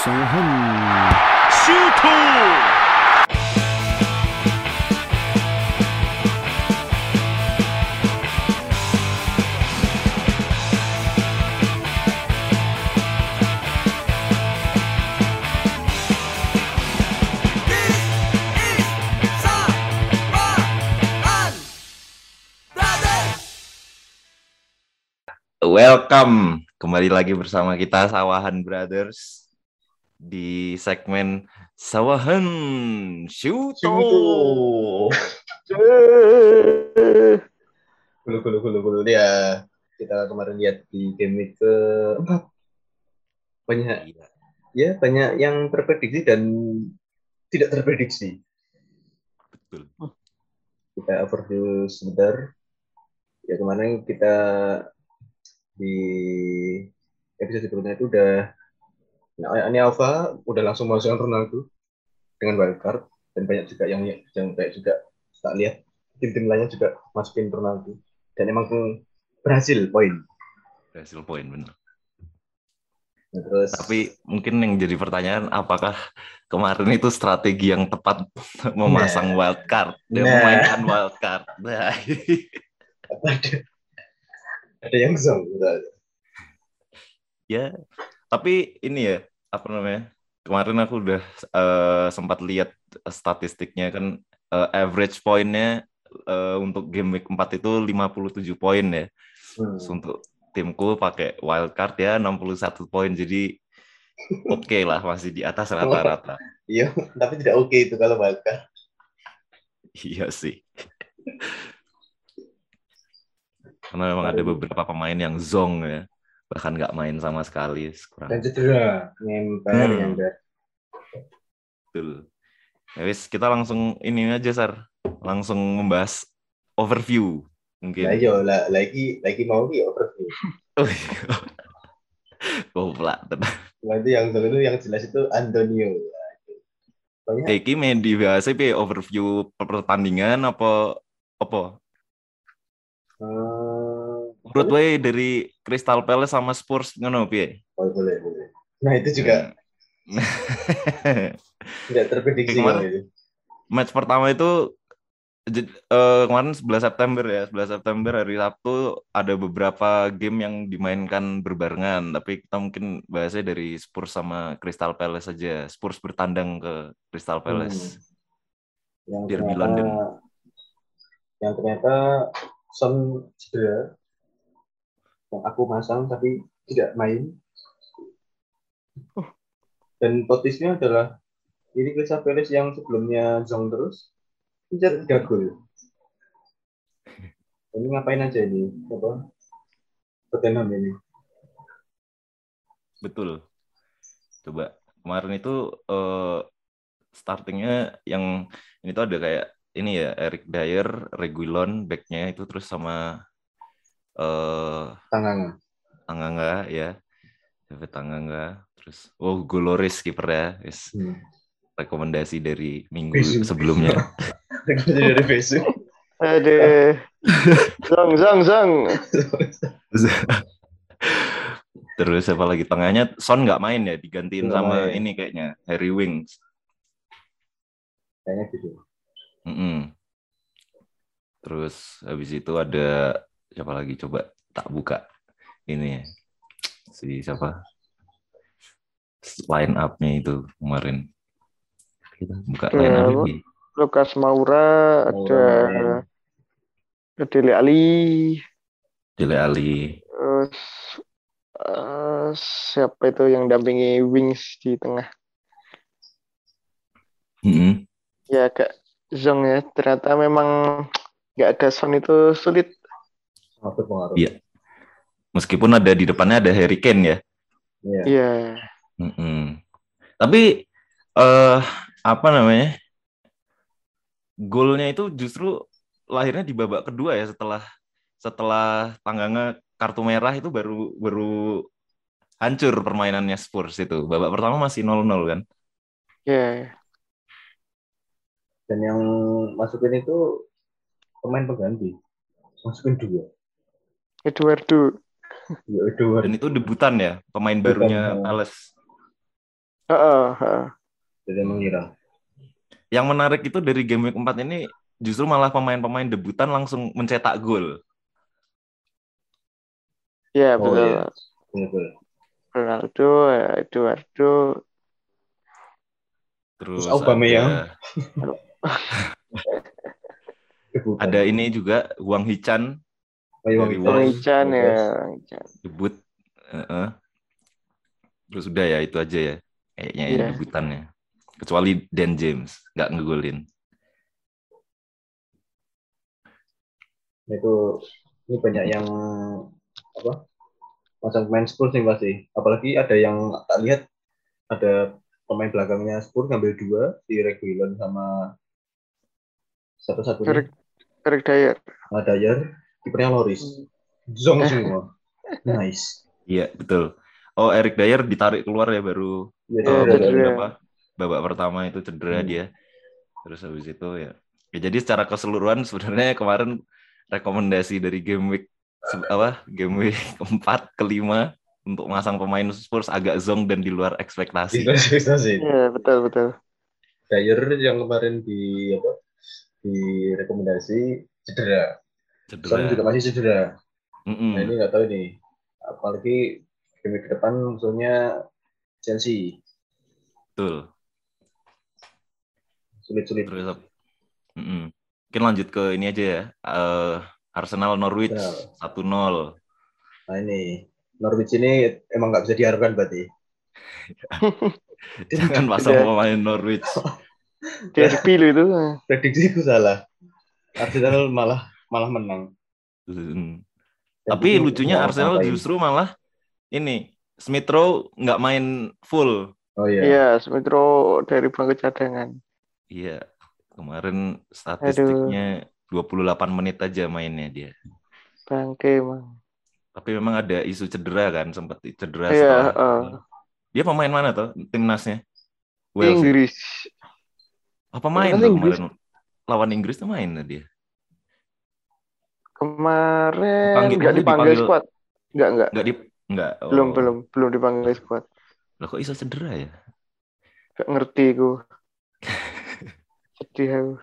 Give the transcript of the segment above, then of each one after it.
박성훈 Shoot! Welcome kembali lagi bersama kita Sawahan Brothers di segmen Sawahan Shuto. Gulu gulu gulu gulu dia. Kita kemarin lihat di game ke empat. Banyak ya banyak yang terprediksi dan tidak terprediksi. Betul. Kita overview sebentar. Ya kemarin kita di episode sebelumnya itu udah nah, ini Alpha udah langsung masukkan Ronaldo dengan wildcard dan banyak juga yang yang kayak juga tak lihat tim-tim lainnya juga masukin Ronaldo dan emang berhasil poin Hasil poin bener. Nah, terus Tapi mungkin yang jadi pertanyaan apakah kemarin itu strategi yang tepat memasang wildcard dan Nah. memainkan wildcard. Nah, ada ada yang gitu. ya, tapi ini ya apa namanya? Kemarin aku udah eh, sempat lihat statistiknya kan eh, average poinnya eh, untuk game week 4 itu 57 poin ya. Hmm. Terus untuk timku pakai wildcard ya 61 poin jadi oke lah masih di atas rata-rata. Iya, tapi tidak oke itu kalau wildcard. Iya sih. Karena memang ada beberapa pemain yang zong ya, bahkan nggak main sama sekali. Kurang Dan cedera, Hmm. betul. Ya wis, kita langsung ini aja Sar, langsung membahas overview mungkin. Nah, iya, lah, lagi lagi mau ki overview. Oh iya. Goblok tenan. Nah, itu yang itu yang jelas itu Antonio. Banyak Kayak iki main di biasa piye overview pertandingan apa apa? eh, Menurut wae dari Crystal Palace sama Spurs ngono piye? boleh, boleh, boleh. Nah, itu juga tidak terprediksi kemarin. itu. match pertama itu eh, kemarin 11 September ya 11 September hari Sabtu ada beberapa game yang dimainkan berbarengan tapi kita mungkin bahasnya dari Spurs sama Crystal Palace saja Spurs bertandang ke Crystal Palace Yang Derby ternyata, London. Yang ternyata Son cedera. Yang aku masang tapi tidak main. Dan potisnya adalah ini Crystal Palace yang sebelumnya zong terus kejar tiga gol. Ini ngapain aja ini? Apa? Tottenham ini. betul coba kemarin itu eh, startingnya yang ini tuh ada kayak ini ya Eric Dyer Reguilon backnya itu terus sama eh Tangan. Tanganga ya David Tanganga terus oh Goloris kiper ya yes. Hmm. rekomendasi dari minggu Besu. sebelumnya dari Besu. Aduh. Zong, zong, zong. terus apa lagi tengahnya Son nggak main ya digantiin Nggak sama main. ini kayaknya Harry Wings Kayaknya gitu. Mm-mm. terus habis itu ada siapa lagi coba tak buka ini si siapa line up-nya itu kemarin kita buka line up Ya, ini Lukas Maura, ada Maura. ada Dele Ali, Dele Ali terus eh, siapa itu yang dampingi Wings di tengah? Mm-mm. Ya agak zong ya. Ternyata memang nggak ada Son itu sulit. Sangat berpengaruh. Iya. meskipun ada di depannya ada Harry Kane ya Iya. Iya. Mm-mm. Tapi eh apa namanya? Golnya itu justru lahirnya di babak kedua ya setelah setelah tangganya kartu merah itu baru baru hancur permainannya Spurs itu. Babak pertama masih 0-0 kan. Ya. Dan yang masukin itu pemain pengganti. Masukin dua. Eduardo. Ya. Dan itu debutan ya pemain Debutan, barunya ya. Palace. Heeh, heeh. Jadi mengira. Yang menarik itu dari game week 4 ini justru malah pemain-pemain debutan langsung mencetak gol. Ya, Oh, betul. iya. Betul. Ronaldo, Eduardo, Terus, Terus Aubameyang. ada, ada ini juga Wang Hichan Chan ya. Debut. Heeh. Terus udah ya itu aja ya. Kayaknya yang Iya. debutannya. Kecuali Dan James nggak ngegolin. Itu ini banyak yang apa macam pemain Spurs nih pasti apalagi ada yang tak lihat ada pemain belakangnya Spurs ngambil dua si Reguilon sama satu satunya Eric, Eric Dyer. nah, Dyer kipernya Loris zong semua nice Iya betul. Oh Eric Dyer ditarik keluar ya baru ya, eh, dia Oh, ada- cedera. berapa babak pertama itu cedera Hmm. dia. Terus habis itu ya. Ya jadi secara keseluruhan sebenarnya kemarin rekomendasi dari game week apa game week keempat kelima untuk masang pemain Spurs agak zong dan di luar ekspektasi. Ekspektasi. Iya, betul betul. Dyer yang kemarin di apa di rekomendasi cedera Son juga Cedera. masih cedera Mm-mm. Nah ini nggak tahu nih, apalagi game ke depan musuhnya Chelsea Betul. sulit-sulit. Terus mm-mm. mungkin lanjut ke ini aja ya. Eh, Arsenal Norwich Arsenal. 1-0. Nah ini Norwich ini emang nggak bisa diharapkan berarti. Jangan pasang Udah. pemain Norwich. Derby itu. Prediksiku salah. Arsenal malah malah menang. Hmm. Tapi ini lucunya Arsenal ngapain? justru malah ini Smith Rowe nggak main full. Oh iya. Iya, Smith Rowe dari bangku cadangan. Iya. Kemarin statistiknya 28 menit aja mainnya dia. Bangke emang. Tapi memang ada isu cedera kan, sempat cedera Iya, setelah. heeh. Dia pemain mana tuh timnasnya? Wales. ya? Inggris. Apa main tuh Inggris. kemarin? Lawan Inggris tuh main dia. Kemarin nggak dipanggil dipanggil- squad. Nggak, nggak. Nggak di nggak. oh. Belum, belum, belum dipanggil squad. Lah kok iso cedera ya? Nggak ngerti gue. Sedih aku.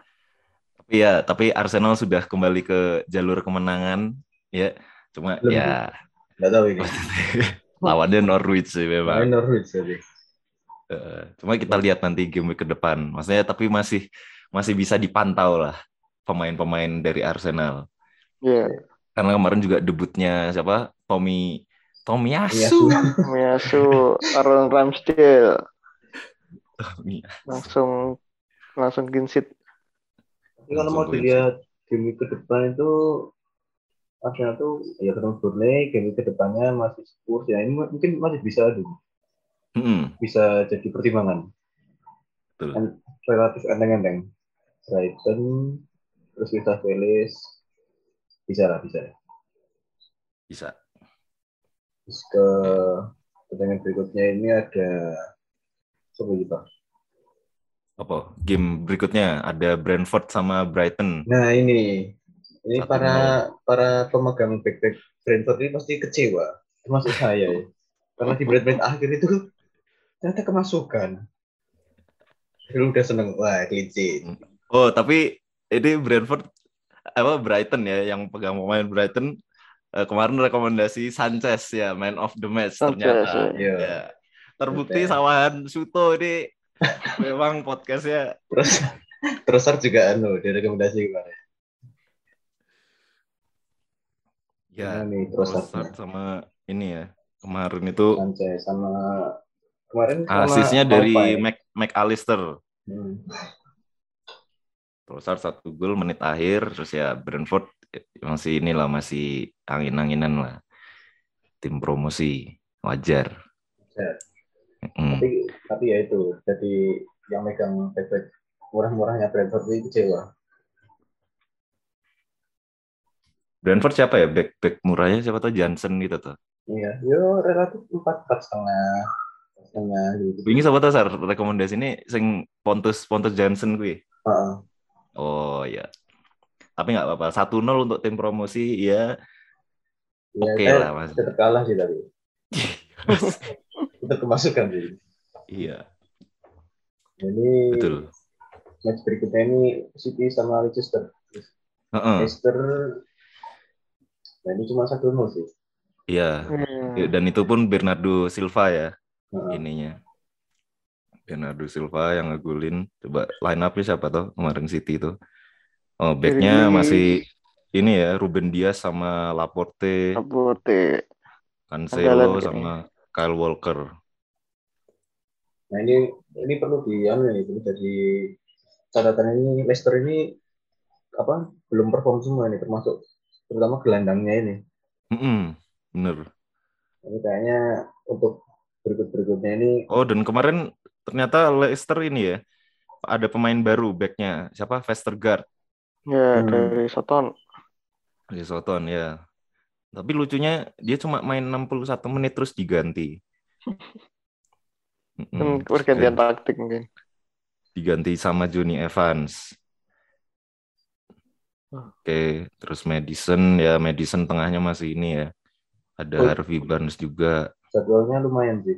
Tapi ya, tapi Arsenal sudah kembali ke jalur kemenangan ya. Cuma Belum. ya Nggak tahu ini. lawannya Norwich sih memang. Main Norwich jadi. Eh, cuma kita lihat nanti game ke depan. Maksudnya tapi masih masih bisa dipantau lah pemain-pemain dari Arsenal. Iya. Karena kemarin juga debutnya siapa? Tommy Tomiyasu. Tomiyasu. Miyasu, Aaron Ramsdale. Tommy- Langsung langsung ginsit. Tapi kalau mau dilihat game ke depan itu Arsenal tuh ya ketemu Burnley, game ke depannya masih Spurs ya ini mungkin masih bisa dulu. Mm-mm, bisa jadi pertimbangan. betul. Relatif enteng-enteng. Brighton, terus kita Palace, bisa lah, bisa. Bisa. Terus ke pertandingan berikutnya ini ada lagi, Pak? Apa? Game berikutnya ada Brentford sama Brighton. Nah ini, ini Satu para para pemegang back back Brentford ini pasti kecewa, termasuk saya ya. Karena di menit-menit akhir itu ternyata kemasukan. Dulu udah seneng, wah sheet. Oh, tapi ini Brentford apa Brighton ya yang pegang pemain Brighton eh, kemarin rekomendasi Sanchez ya man of the match Sanchez, ternyata. Iya. Ya. Terbukti Betul. sawahan Suto ini memang podcastnya Terus terus juga anu di rekomendasi kemarin. ya Mana nih Trossard Trossard sama ini ya kemarin itu Sanchez sama kemarin sama asisnya dari Alpay. Mac McAllister Hmm. Trossard satu gol menit akhir terus ya Brentford masih inilah masih angin-anginan lah tim promosi wajar Wajar. Mm. Tapi tapi ya itu jadi yang megang back murah-murahnya Brentford ini kecewa. Brentford siapa ya back back murahnya siapa tuh Johnson gitu tuh Iya, yo relatif empat empat setengah setengah gitu. Ini siapa tuh Sar rekomendasi ini sing Pontus Pontus Johnson gue. Oh ya tapi nggak apa-apa 1-0 untuk tim promosi ya Ya, Oke saya lah, Mas. Tetap kalah sih tapi. Tetap kemasukan sih. iya ini Betul. match berikutnya ini City sama Leicester. Heeh. Leicester nah ini cuma satu nol sih. Iya. Hmm. Dan itu pun Bernardo Silva ya Nah, ininya. Bernardo Silva yang ngegulin. Coba line up-nya siapa tuh kemarin City itu? Oh, backnya masih ini ya Ruben Dias sama Laporte, Laporte. Cancelo sama Kyle Walker. Nah ini ini perlu di anu ini perlu jadi catatan ini Leicester ini apa belum perform semua ini termasuk terutama gelandangnya ini. Mm-mm, bener. Ini kayaknya untuk berikut berikutnya ini Oh, dan kemarin ternyata Leicester ini ya ada pemain baru backnya siapa? Vestergaard Ya, Hmm. dari Soton. di Soton ya. Tapi lucunya dia cuma main 61 menit terus diganti. Hmm, pergantian Dan taktik mungkin. diganti sama Johnny Evans. Hmm. Oke, terus Madison ya Madison tengahnya masih ini ya. Ada Oh. Harvey Barnes juga. jadwalnya lumayan sih.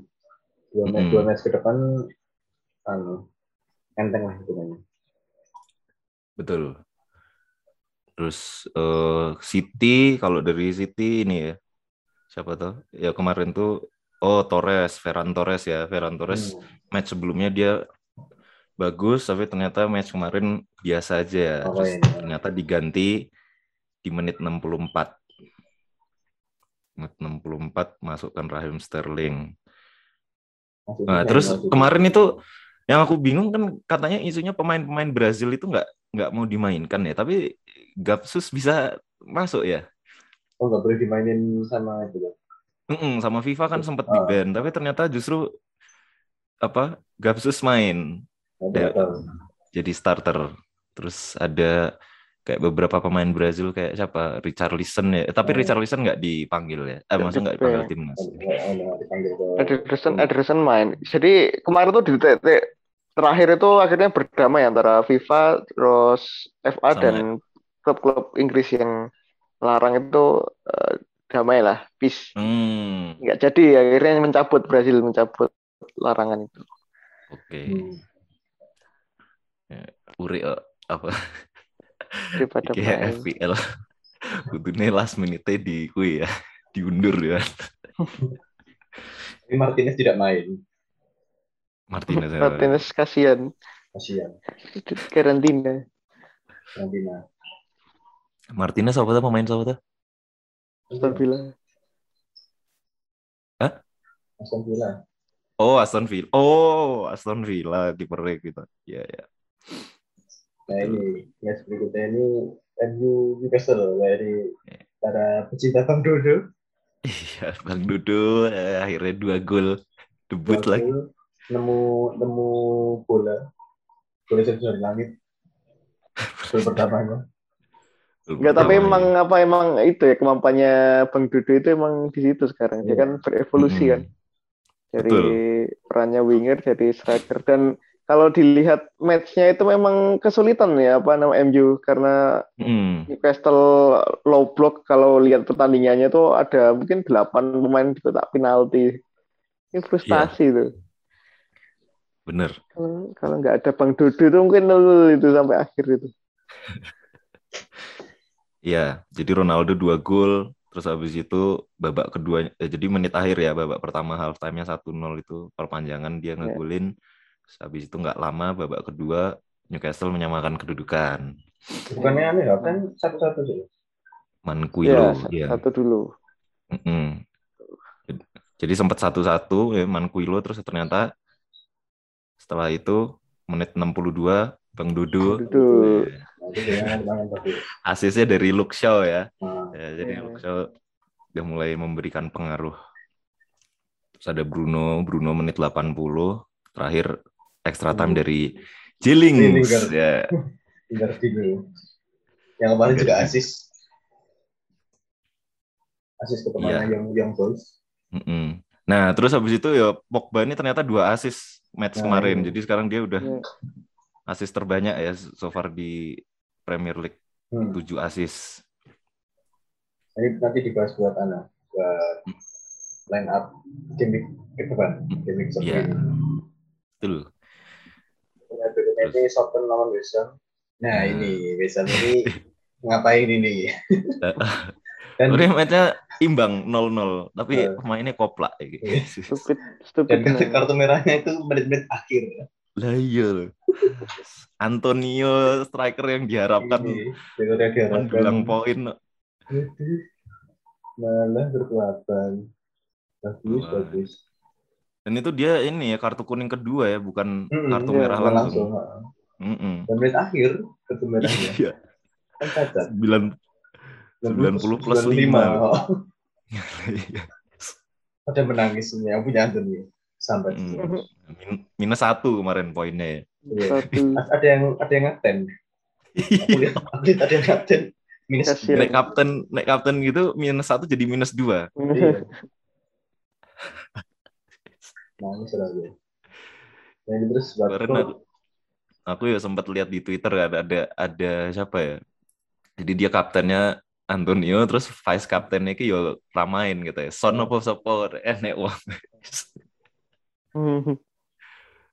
Dua, match, Mm-mm. dua match ke depan anu enteng lah hitungannya. Betul. Terus eh, City kalau dari City ini ya siapa tuh? Ya kemarin tuh oh Torres, Ferran Torres ya. Ferran Torres Hmm. match sebelumnya dia bagus tapi ternyata match kemarin biasa aja ya. Oh, Terus iya. ternyata diganti di menit 64. Menit 64 masukkan Raheem Sterling. Masih Nah, terus kemarin itu yang aku bingung kan katanya isunya pemain-pemain Brazil itu nggak nggak mau dimainkan ya, tapi Gapsus bisa masuk ya. oh nggak boleh dimainin sama itu ya. Mm-mm, sama FIFA kan sempat Ah. di ban, tapi ternyata justru apa Gapsus main Ya. jadi starter. Terus ada kayak beberapa pemain Brazil kayak siapa Richarlison ya, Eh, tapi Hmm. Richarlison nggak dipanggil ya, eh Nggak maksudnya nggak dipanggil. dipanggil timnas. Ederson, Ederson main. Jadi kemarin tuh di titik terakhir itu akhirnya berdamai antara FIFA, terus FA Sama. dan klub-klub Inggris yang larang itu eh, damai lah, peace. Hmm, Nggak jadi akhirnya mencabut Brazil mencabut larangan itu. oke. Hmm. Uri eh, apa? Daripada. FPL kudune last minute di kui ya diundur ya Ini Martinez tidak main. Martinez ya. Martinez kasihan Kasihan. karantina. Nanti nah. Martinez apa tuh pemain apa tuh Aston Villa. Aston Villa. oh Aston Villa oh Aston Villa di perek gitu ya ya Nah ini match berikutnya ini MU Newcastle dari para pecinta Bang Dodo. iya Bang Dudu eh, akhirnya dua gol debut Dua lagi gol, Nemu nemu bola. Bola dari langit. Gol pertamanya. Enggak, tapi pertama, emang ya. apa emang itu ya kemampuannya Bang Dudu itu emang di situ sekarang. Dia Iya. kan berevolusi Mm-mm. kan dari Betul. perannya winger jadi striker dan kalau dilihat matchnya itu memang kesulitan ya apa nama MU karena Mm. Newcastle low block kalau lihat pertandingannya tuh ada mungkin 8 pemain di kotak penalti. Ini frustasi tuh. Bener Kalau kalau nggak ada Bang Dudu itu mungkin nol itu sampai akhir itu. ya jadi Ronaldo dua gol terus habis itu babak kedua eh, jadi menit akhir ya babak pertama half time-nya 1-0 itu perpanjangan dia Ya. ngegolin Terus habis itu nggak lama babak kedua Newcastle menyamakan kedudukan Bukannya aneh ya, kan satu-satu sih. Manquillo Ya, ya. satu dulu. Mm-mm. Jadi sempat satu-satu ya Manquillo terus ternyata setelah itu menit 62 Bang Dudu Dudu. ya, asisnya dari Luke Shaw ya. Nah, Ya, jadi Ya. Luke Shaw udah mulai memberikan pengaruh. Terus ada Bruno, Bruno menit 80, terakhir extra time Hmm. dari Jillings Jillinger. ya. dulu. Yang kemarin juga asis. Asis ke pemain Iya. yang yang boys. Mm-mm. Nah, terus habis itu ya Pogba ini ternyata dua asis match Nah, kemarin. iya. Jadi sekarang dia udah Ya. asis terbanyak ya so far di Premier League, Hmm. 7 asis. Ini nanti dibahas buat Ana, buat line up game week ke depan, game week Iya. ini. Betul. nanti Southampton lawan West Ham. Nah, Hmm. ini West Ham ini ngapain ini? Dan Udah matchnya imbang 0-0, tapi Eh. pemainnya koplak ya. gitu. Stupid, stupid. dan kartu, kartu merahnya itu menit-menit akhir. Lah iya loh. Antonio striker yang diharapkan mendulang poin. Malah berkekuatan. Bagus, Wah. bagus. Dan itu dia ini ya kartu kuning kedua ya, bukan Mm-mm, kartu iya, merah bukan langsung. ha. Mm-mm. Dan menit akhir kartu merahnya. Iya, Kan cacat. 9 90 plus 95. 5. Oh, Ada menangis ini yang punya Anthony. Sampai Mm. Min- minus satu kemarin poinnya ya. Iya. Satu. Ada yang ada yang ngaten. Aku lihat, aku lihat ada yang ngaten. Minus Kasian. naik kapten, naik kapten gitu minus satu jadi minus dua. Iya. Nangis lagi. Nah, ini terus Kemarin aku, aku ya sempat lihat di Twitter ada ada ada siapa ya. Jadi dia kaptennya Antonio terus vice kaptennya itu yo ramain gitu ya. Son apa support enek wong.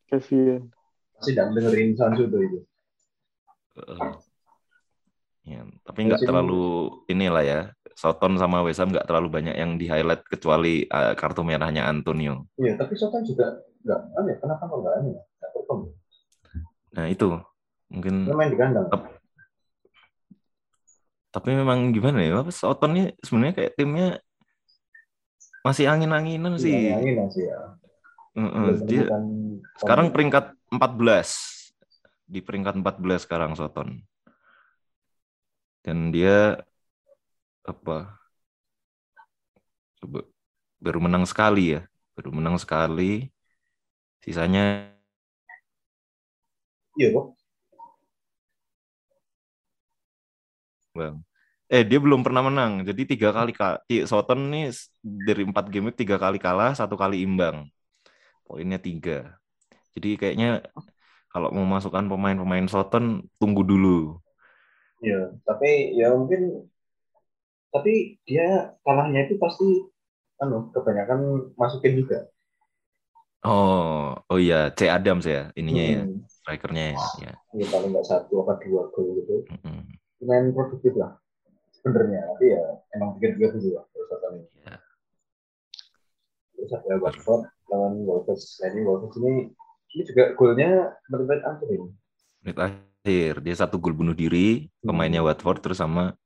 Kasian. Pasti tidak dengerin Sancho tuh itu. Ya, tapi nggak terlalu inilah ya. Soton sama West Ham nggak terlalu banyak yang di highlight kecuali eh, kartu merahnya Antonio. Iya, tapi Soton juga nggak aneh. Kenapa kok nggak aneh? ya? Nggak perform. Nah itu mungkin Dia main di kandang. Tapi memang gimana ya apa Soton ini sebenarnya kayak timnya masih angin-anginan sih Iya, angin sih ya. Heeh, Belum dia menemukan sekarang peringkat 14 di peringkat 14 sekarang Soton dan dia apa coba baru menang sekali ya baru menang sekali sisanya Iya kok. Bang. Eh dia belum pernah menang. Jadi tiga kali kak. Soton nih dari empat game tiga kali kalah, satu kali imbang. Poinnya tiga. Jadi kayaknya kalau mau masukkan pemain-pemain Soton tunggu dulu. Iya, tapi ya mungkin tapi dia kalahnya itu pasti anu kebanyakan masukin juga. Oh, oh iya, C Adams ya ininya ya, Hmm. strikernya ya. ya. Ya, paling nggak satu apa dua gol gitu. mm-mm. Main produktif lah sebenarnya. Tapi ya emang bikin juga dulu lah terus ini. Ya. Terus ada Watford lawan Wolves. Nah, ini Wolves ini ini juga golnya menurut Anthony. Menit akhir dia satu gol bunuh diri, pemainnya Hmm. Watford terus sama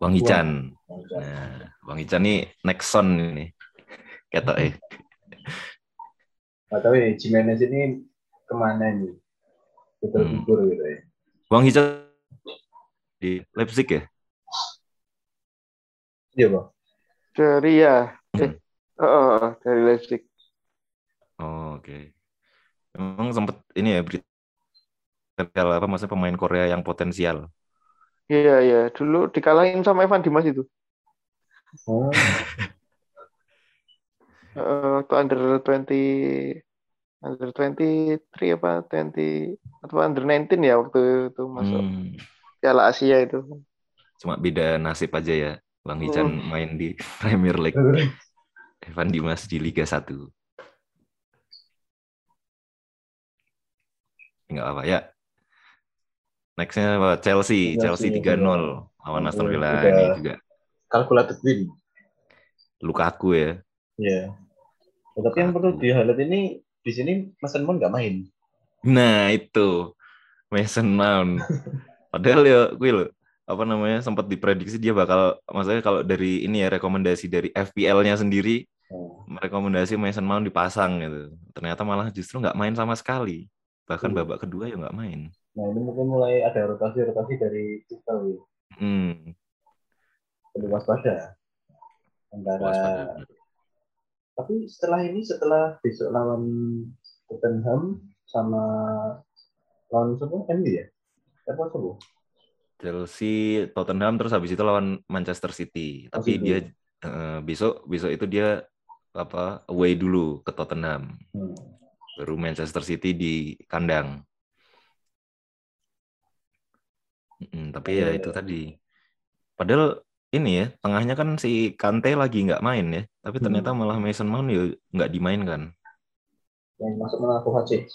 Wang Hichan. Nah, Wang Hichan nih next son ini. Kata eh. Nah, tapi Jimenez ini ke mana ini? Betul Hmm. gitu ya. Wang Hichan di Leipzig ya? Iya, Bang. Dari ya. Eh, oh, oh, dari Leipzig. Oh, oke. Memang sempat ini ya berita apa maksudnya pemain Korea yang potensial. Iya, iya. Dulu dikalahin sama Evan Dimas itu. Oh, Eh, waktu under 20 under 23 apa 20 atau under 19 ya waktu itu masuk Hmm, Piala Asia itu. cuma beda nasib aja ya. Bang Hichan main di Premier League, Evan Dimas di Liga 1. Enggak apa ya. Nextnya apa? Chelsea, Chelsea, Chelsea 3-0 lawan Aston Villa Udah. ini juga calculated win. Lukaku ya. Iya. Ya, tapi yang perlu di highlight ini di sini Mason Mount nggak main. Nah, itu Mason Mount. Padahal ya gue loh, apa namanya sempat diprediksi dia bakal maksudnya kalau dari ini ya rekomendasi dari FPL-nya sendiri Oh. merekomendasi Mason Mount dipasang gitu. Ternyata malah justru nggak main sama sekali. Bahkan Hmm. babak kedua ya nggak main. Nah ini mungkin mulai ada rotasi-rotasi dari kita ya. Hmm. Perlu waspada antara. waspada. Tapi setelah ini setelah besok lawan Tottenham sama lawan siapa? MU ya? Siapa siapa? Chelsea, Tottenham terus habis itu lawan Manchester City. Oh, Tapi City. dia eh, besok besok itu dia apa away dulu ke Tottenham. Hmm. Baru Manchester City di kandang. Mm, tapi ya itu tadi. Padahal ini ya, tengahnya kan si Kante lagi nggak main ya. Tapi ternyata malah Mason Mount ya nggak dimainkan. Yang masuk mana Kovacic?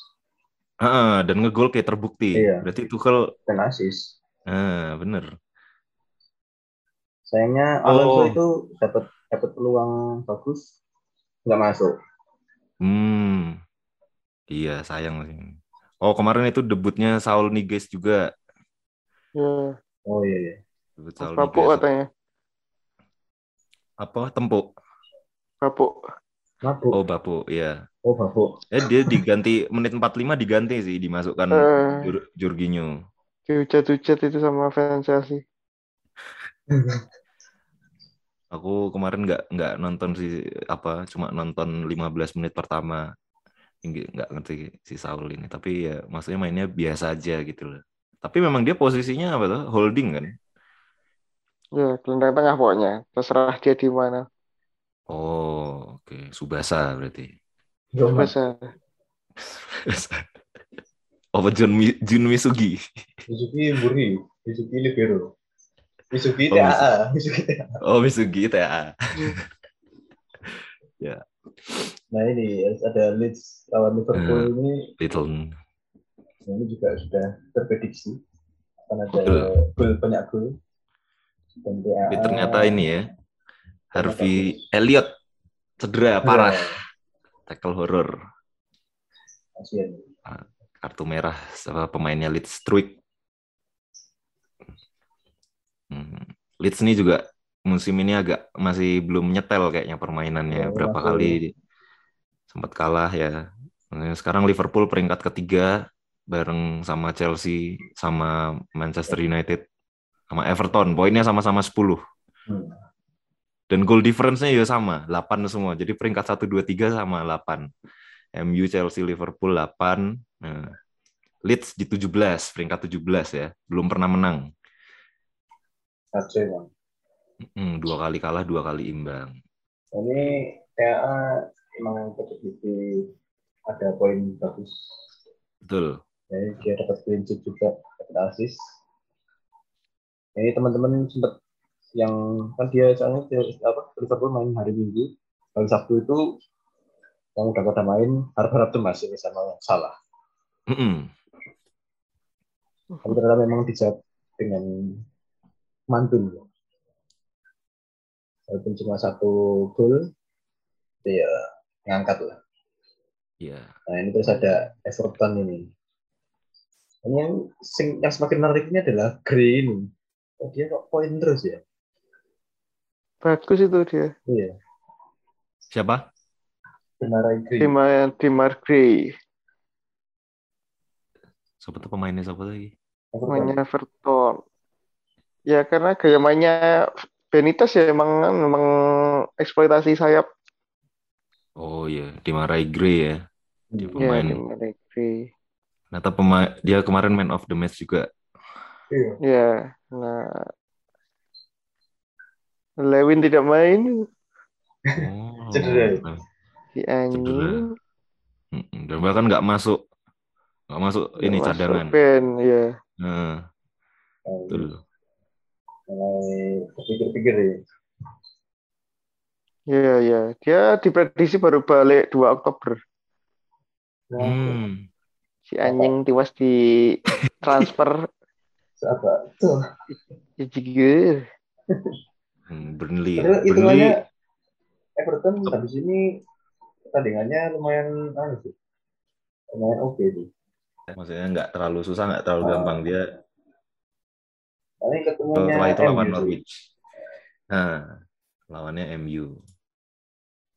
Ah, dan ngegol kayak terbukti. Iya. Berarti Tuchel dan asis. Ah bener. Sayangnya Oh. Alonso itu dapat dapat peluang bagus nggak masuk. Hmm. Iya, sayang sih. Oh, kemarin itu debutnya Saul Niguez juga. Ya, Oh iya iya. Debut Saul Papuk Niguez. katanya. Apa? Tempuk. Papuk. Mabuk. Oh, Bapu, iya. Oh mabuk. Eh dia diganti menit 45 diganti sih dimasukkan Eh. Jur- Jorginho. Dihujat-hujat itu sama fans Chelsea. Aku kemarin nggak nggak nonton sih apa cuma nonton 15 menit pertama. Nggak ngerti si Saul ini, tapi ya maksudnya mainnya biasa aja gitu loh. Tapi memang dia posisinya apa tuh? Holding kan? Ya, gelandang tengah pokoknya. Terserah dia di mana. Oh, oke. Subasa berarti. Bisa. Apa Jun, Jun Misugi? Mizuki Buri. Mizuki Libero. Mizuki Oh, TAA. Mizuki TAA. Oh, Misugi ya. Nah ini ada Leeds lawan Liverpool Hmm. ini Little. ini juga sudah terprediksi akan ada gol banyak gol. Dan TAA, Tapi ternyata ini ya, Harvey Elliot cedera parah, tackle horror, Kasihan. Kartu merah pemainnya Leeds Struik. Hmm. Leeds ini juga musim ini agak masih belum nyetel kayaknya permainannya. Oh, Berapa masih. kali sempat kalah ya. Sekarang Liverpool peringkat ketiga bareng sama Chelsea, sama Manchester United, sama Everton. Poinnya sama-sama 10. Hmm. Dan goal difference-nya ya sama, 8 semua. Jadi peringkat 1, 2, 3 sama 8. MU, Chelsea, Liverpool 8. Nah, Leeds di 17, peringkat 17 ya. Belum pernah menang. Kacau. Hmm, dua kali kalah, dua kali imbang. Ini TAA emang terbukti ada poin bagus. Betul. Jadi dia dapat clean sheet juga, dapat assist. Ini teman-teman sempat yang kan dia soalnya dia, apa Liverpool main hari Minggu, hari Sabtu itu yang udah pada main harap-harap tuh masih sama yang salah. Mm-mm. Tapi ternyata memang dijawab dengan mantun. Walaupun cuma satu gol, itu ya ngangkat lah. Iya. Nah ini terus ada Everton ini. Ini yang, sing- yang semakin menarik ini adalah Gray ini. Oh, dia kok poin terus ya? Bagus itu dia. Iya, Siapa? benar Gray. Dimar, Dimar Gray. Siapa tuh pemainnya siapa lagi? Everton. Mainnya Everton. Ya karena gaya mainnya Benitez ya emang memang eksploitasi sayap. Oh iya, dimarahi Gray ya. Dia Hmm. pemain. Ya, Dimar Gray. Ternyata pemain dia kemarin man of the match juga. Iya. Ya, nah Lewin tidak main Oh. Cedera. si anjing. Dan bahkan nggak masuk, nggak masuk ini Masuk cadangan. Ben, ya. Nah, betul. mulai berpikir-pikir ya. Ya, ya. Dia diprediksi baru balik 2 Oktober. Nah, Hmm. Si anjing tiwas di transfer apa? Tuh. juga. Hmm, Burnley. ya. Burnley Everton habis ini pertandingannya lumayan anu sih. Lumayan oke sih. Maksudnya nggak terlalu susah, nggak terlalu gampang dia. Ini ketemunya Setelah itu lawan. Norwich. Nah, lawannya MU.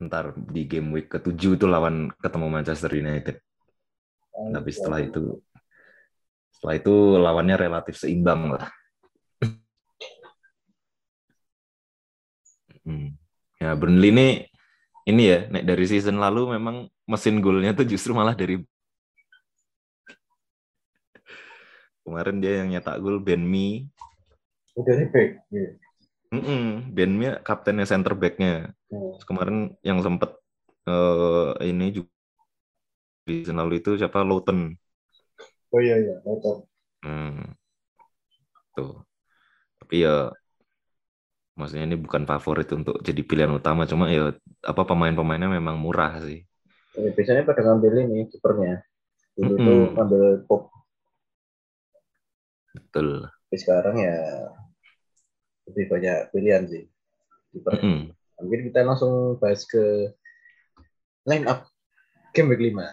Ntar di game week ke-7 itu lawan ketemu Manchester United. Ah, Tapi iya. setelah itu setelah itu lawannya relatif seimbang lah. Hmm. Ya Burnley ini ini ya, nek dari season lalu memang mesin golnya tuh justru malah dari kemarin dia yang nyetak gol Ben Mee. udah di back. Iya. Mm-mm, Ben Mee kaptennya center back-nya. Hmm. Terus kemarin yang sempet eh, ini juga di season lalu itu siapa Lowton. Oh iya iya, betul. Hmm. Tuh. Tapi ya maksudnya ini bukan favorit untuk jadi pilihan utama cuma ya apa pemain-pemainnya memang murah sih. Eh, biasanya pada ngambil ini kipernya Dulu Mm-mm. tuh ngambil pop, Betul. tapi sekarang ya lebih banyak pilihan sih. Kiper. Mm-mm. Mungkin kita langsung bahas ke line up game week 5.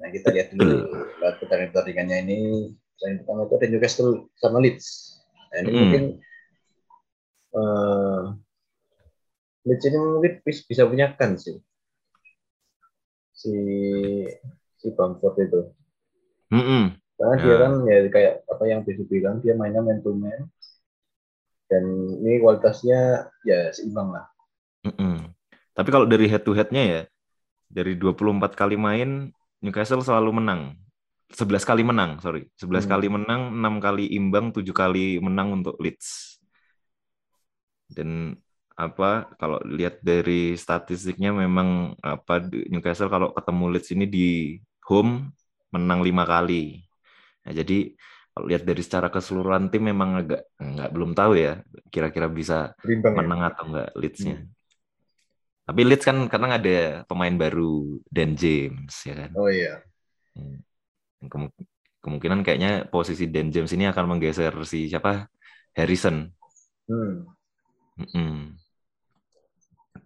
Nah, kita lihat dulu pertandingan-pertandingannya ini. Yang pertama itu ada Newcastle sama Leeds. Nah, ini Mm. mungkin eh Leeds ini mungkin bis- bisa punya kan sih. Si si Bamford itu. Mm-mm. Karena dia Ya. kan ya kayak apa yang bisa bilang dia mainnya man to man. Dan ini kualitasnya ya seimbang lah. Mm-mm. Tapi kalau dari head to head-nya ya, dari 24 kali main, Newcastle selalu menang. 11 kali menang, sorry. 11 Hmm. kali menang, 6 kali imbang, 7 kali menang untuk Leeds. Dan apa kalau lihat dari statistiknya memang apa Newcastle kalau ketemu Leeds ini di home menang lima kali. Nah, jadi kalau lihat dari secara keseluruhan tim memang agak nggak belum tahu ya kira-kira bisa Berimbang ya. menang atau enggak Leeds-nya. Tapi Leeds kan kadang ada pemain baru Dan James ya kan. Oh iya. Yang kemu- kemungkinan kayaknya posisi Dan James ini akan menggeser si siapa Harrison. Hmm. Mm-mm.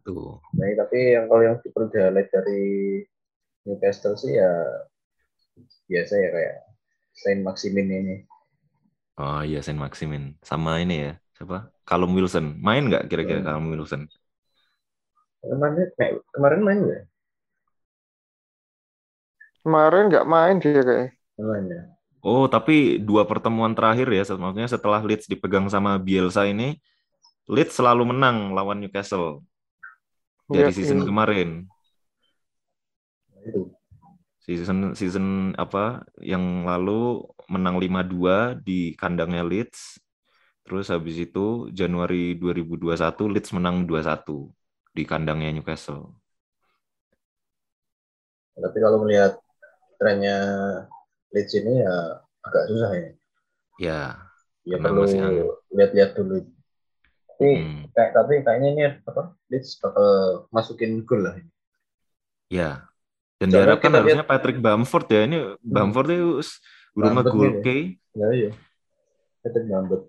Tuh. Nah, tapi yang kalau yang super highlight dari Newcastle sih ya biasa ya kayak Saint Maximin ini. Oh iya Saint Maximin sama ini ya siapa? Callum Wilson main nggak kira-kira Hmm. Callum Wilson? Kemarin kayak kemarin main nggak? Kemarin nggak main dia kayak. Main ya. Oh tapi dua pertemuan terakhir ya maksudnya setelah Leeds dipegang sama Bielsa ini Leeds selalu menang lawan Newcastle dari Iya, season iya. kemarin. Nah, itu. Season season apa yang lalu menang 5-2 di kandangnya Leeds. Terus habis itu Januari 2021 Leeds menang 2-1 di kandangnya Newcastle. Tapi kalau melihat trennya Leeds ini ya agak susah ya. Ya. Ya perlu lihat-lihat dulu. Tapi hmm, kayak tapi kayaknya ini apa? Leeds bakal masukin gol lah. ya. Dan Soalnya diharapkan harusnya Patrick Bamford ya. Ini Bamford itu udah Bamford ngegol nih. ke. Ya iya. Itu nyambut.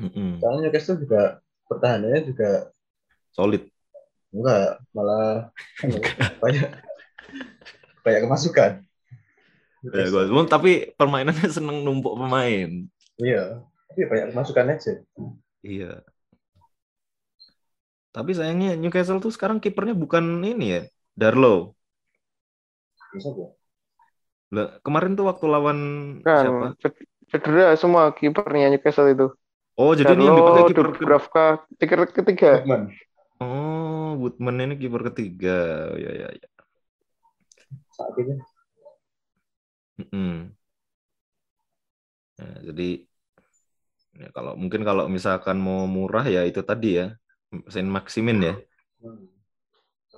Mm-mm. Soalnya Newcastle juga pertahanannya juga Solid. enggak malah banyak banyak kemasukan. Ya, gua- tapi permainannya seneng numpuk pemain. Iya, tapi banyak kemasukan aja. Iya. Tapi sayangnya Newcastle tuh sekarang kipernya bukan ini ya, Kok. Lah, kemarin tuh waktu lawan Kan siapa? ced- cedera semua kipernya Newcastle itu. Oh, jadi ini yang dipakai kiper ke- Dubravka kiper ketiga. Woodman. Oh, Woodman ini kiper ketiga. Oh, ya ya ya. Saat ini. Mm-mm. Nah, jadi ya, kalau mungkin kalau misalkan mau murah ya itu tadi ya, Saint Maximin ya Hmm.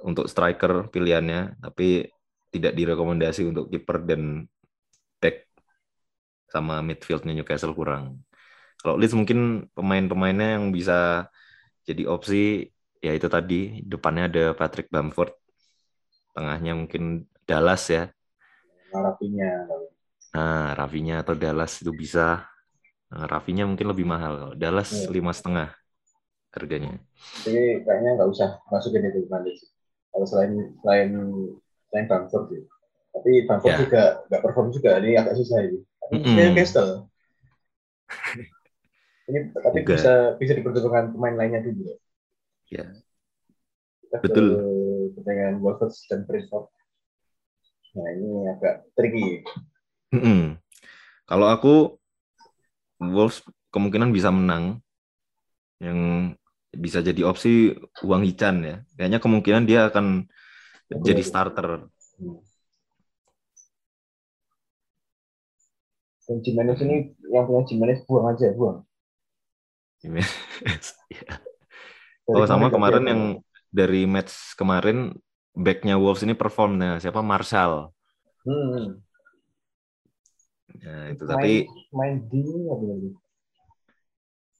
Untuk striker pilihannya, tapi tidak direkomendasi untuk kiper dan back sama midfieldnya Newcastle kurang. Kalau Leeds mungkin pemain-pemainnya yang bisa jadi opsi ya itu tadi depannya ada Patrick Bamford, tengahnya mungkin Dallas ya. Rapinya. Nah, Rafinya atau Dallas itu bisa. Nah, Rafinya mungkin lebih mahal. Kalau Dallas Iya. lima setengah harganya. Jadi kayaknya nggak usah masukin itu nanti. Kalau selain selain selain Bamford sih. Tapi Bamford Ya. juga nggak perform juga. Ini agak susah ini. Tapi Mm-mm. ini Newcastle. ini tapi Juga. bisa bisa dipertimbangkan pemain lainnya juga. Ya. Kita ke Betul. Pertandingan Wolves dan Brentford. Nah ini agak tricky. Mm-mm. Kalau aku Wolves kemungkinan bisa menang. Yang bisa jadi opsi Wang Hichan ya. Kayaknya kemungkinan dia akan jadi starter. Hmm. Dan Jimenez ini yang punya Jimenez buang aja buang. Iya. Dari Oh sama kemarin yang dari match kemarin backnya Wolves ini performnya siapa Marshall. Hmm. Nah, itu main, tapi main di apa lagi?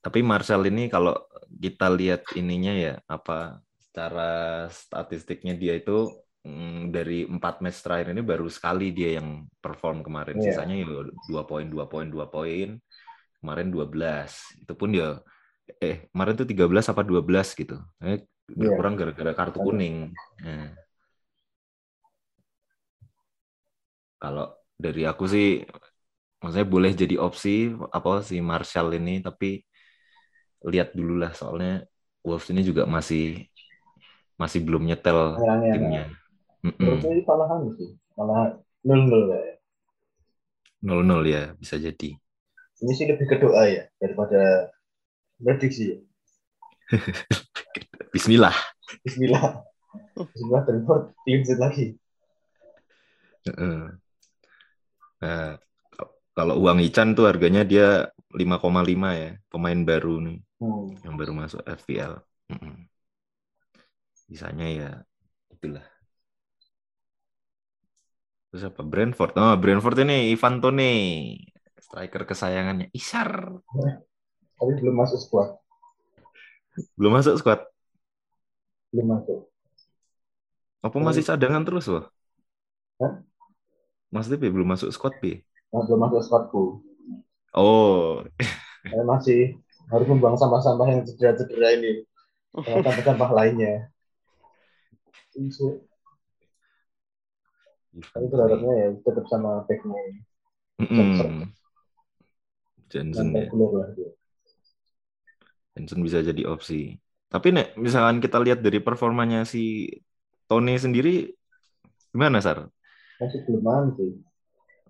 Tapi Marshall ini kalau kita lihat ininya ya apa secara statistiknya dia itu mm, dari empat match terakhir ini baru sekali dia yang perform kemarin. Iya. Sisanya ya dua poin, dua poin, dua poin. Kemarin 12. Itu pun dia eh kemarin tuh 13 apa 12 gitu. Eh, berkurang gara-gara kartu Iya. kuning. Nah. Kalau dari aku sih maksudnya boleh jadi opsi apa si Marshall ini tapi lihat dulu lah soalnya Wolves ini juga masih masih belum nyetel Angin-angin. timnya. Mm-mm. Menurutku ini malahan sih. Malah nol-nol kayak. 0-0 ya bisa jadi. Ini sih lebih ke doa ya daripada prediksi. ya. Bismillah. Bismillah. Bismillah Brentford clean lagi. Nah, kalau uang Ican tuh harganya dia 5,5 ya, pemain baru nih Hmm. yang baru masuk FPL. Sisanya ya itulah. Terus apa? Brentford. Oh, Brentford ini Ivan Tone, striker kesayangannya Isar. Tapi belum masuk squad. Belum masuk squad. Belum masuk. Apa masih cadangan terus, wah? Hah? Mas Depi belum masuk squad, Pi? Belum masuk squadku. Oh, Saya masih harus membuang sampah-sampah yang cedera-cedera ini. Sampah-sampah lainnya. Itu Tapi berharapnya ya tetap sama backnya. Johnson ya. Johnson bisa jadi opsi. Tapi nek misalkan kita lihat dari performanya si Tony sendiri gimana Sar? Masih belum sih.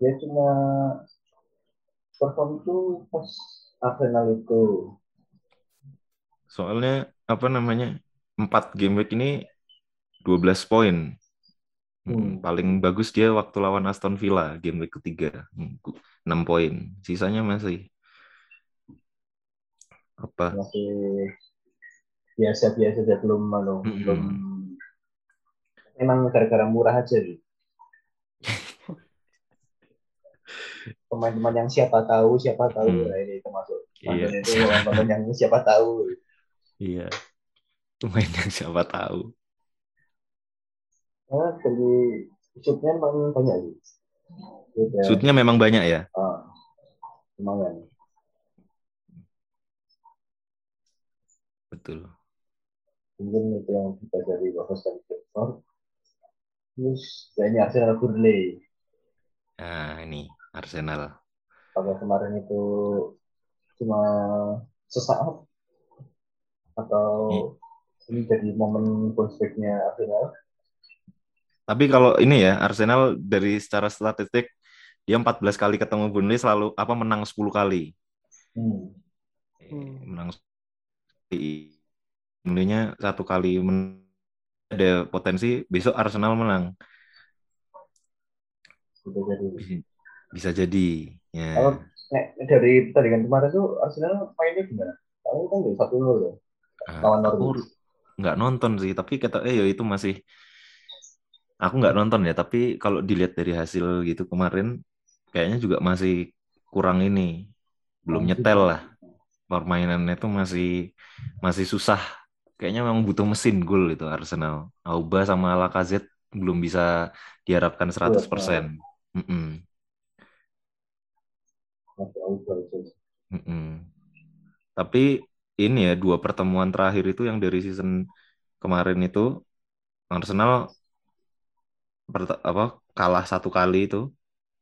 Dia cuma perform itu pas Arsenal itu. Soalnya apa namanya? 4 game week ini 12 poin. Hmm, Hmm. Paling bagus dia waktu lawan Aston Villa game week ketiga. Hmm, 6 poin. Sisanya masih apa? Masih biasa-biasa belum anu, Mm-mm. belum emang gara-gara murah aja nih. Pemain-pemain yang siapa tahu, siapa tahu Hmm. nah ini termasuk. Iya. Pemain yang siapa tahu. Iya. Pemain yang siapa tahu. Nah, dari shootnya emang banyak sih. Udah, Shootnya memang banyak ya. ah, lumayan. Betul. mungkin itu yang kita dari bagus dan terus ya ini Arsenal Burnley Nah, ini Arsenal. pada kemarin itu cuma sesaat atau ini jadi momen back-nya Arsenal Tapi kalau ini ya, Arsenal dari secara statistik dia 14 kali ketemu Burnley selalu apa menang 10 kali. hmm. Hmm. Menang Burnley-nya satu kali men- ada potensi besok Arsenal menang. jadi Bisa jadi. Ya. kalau nek, dari pertandingan kemarin tuh Arsenal mainnya gimana? Kalau kan udah satu nol loh Nah, lawan Norwich. nggak nonton sih, tapi kata eh ya itu masih aku nggak nonton ya, tapi kalau dilihat dari hasil gitu kemarin kayaknya juga masih kurang ini, belum nyetel lah. Permainannya itu masih masih susah. Kayaknya memang butuh mesin gol itu Arsenal. Auba sama Lacazette belum bisa diharapkan 100%. Mm-mm. Masih. Mm-mm. Tapi ini ya dua pertemuan terakhir itu yang dari season kemarin itu Arsenal apa kalah satu kali itu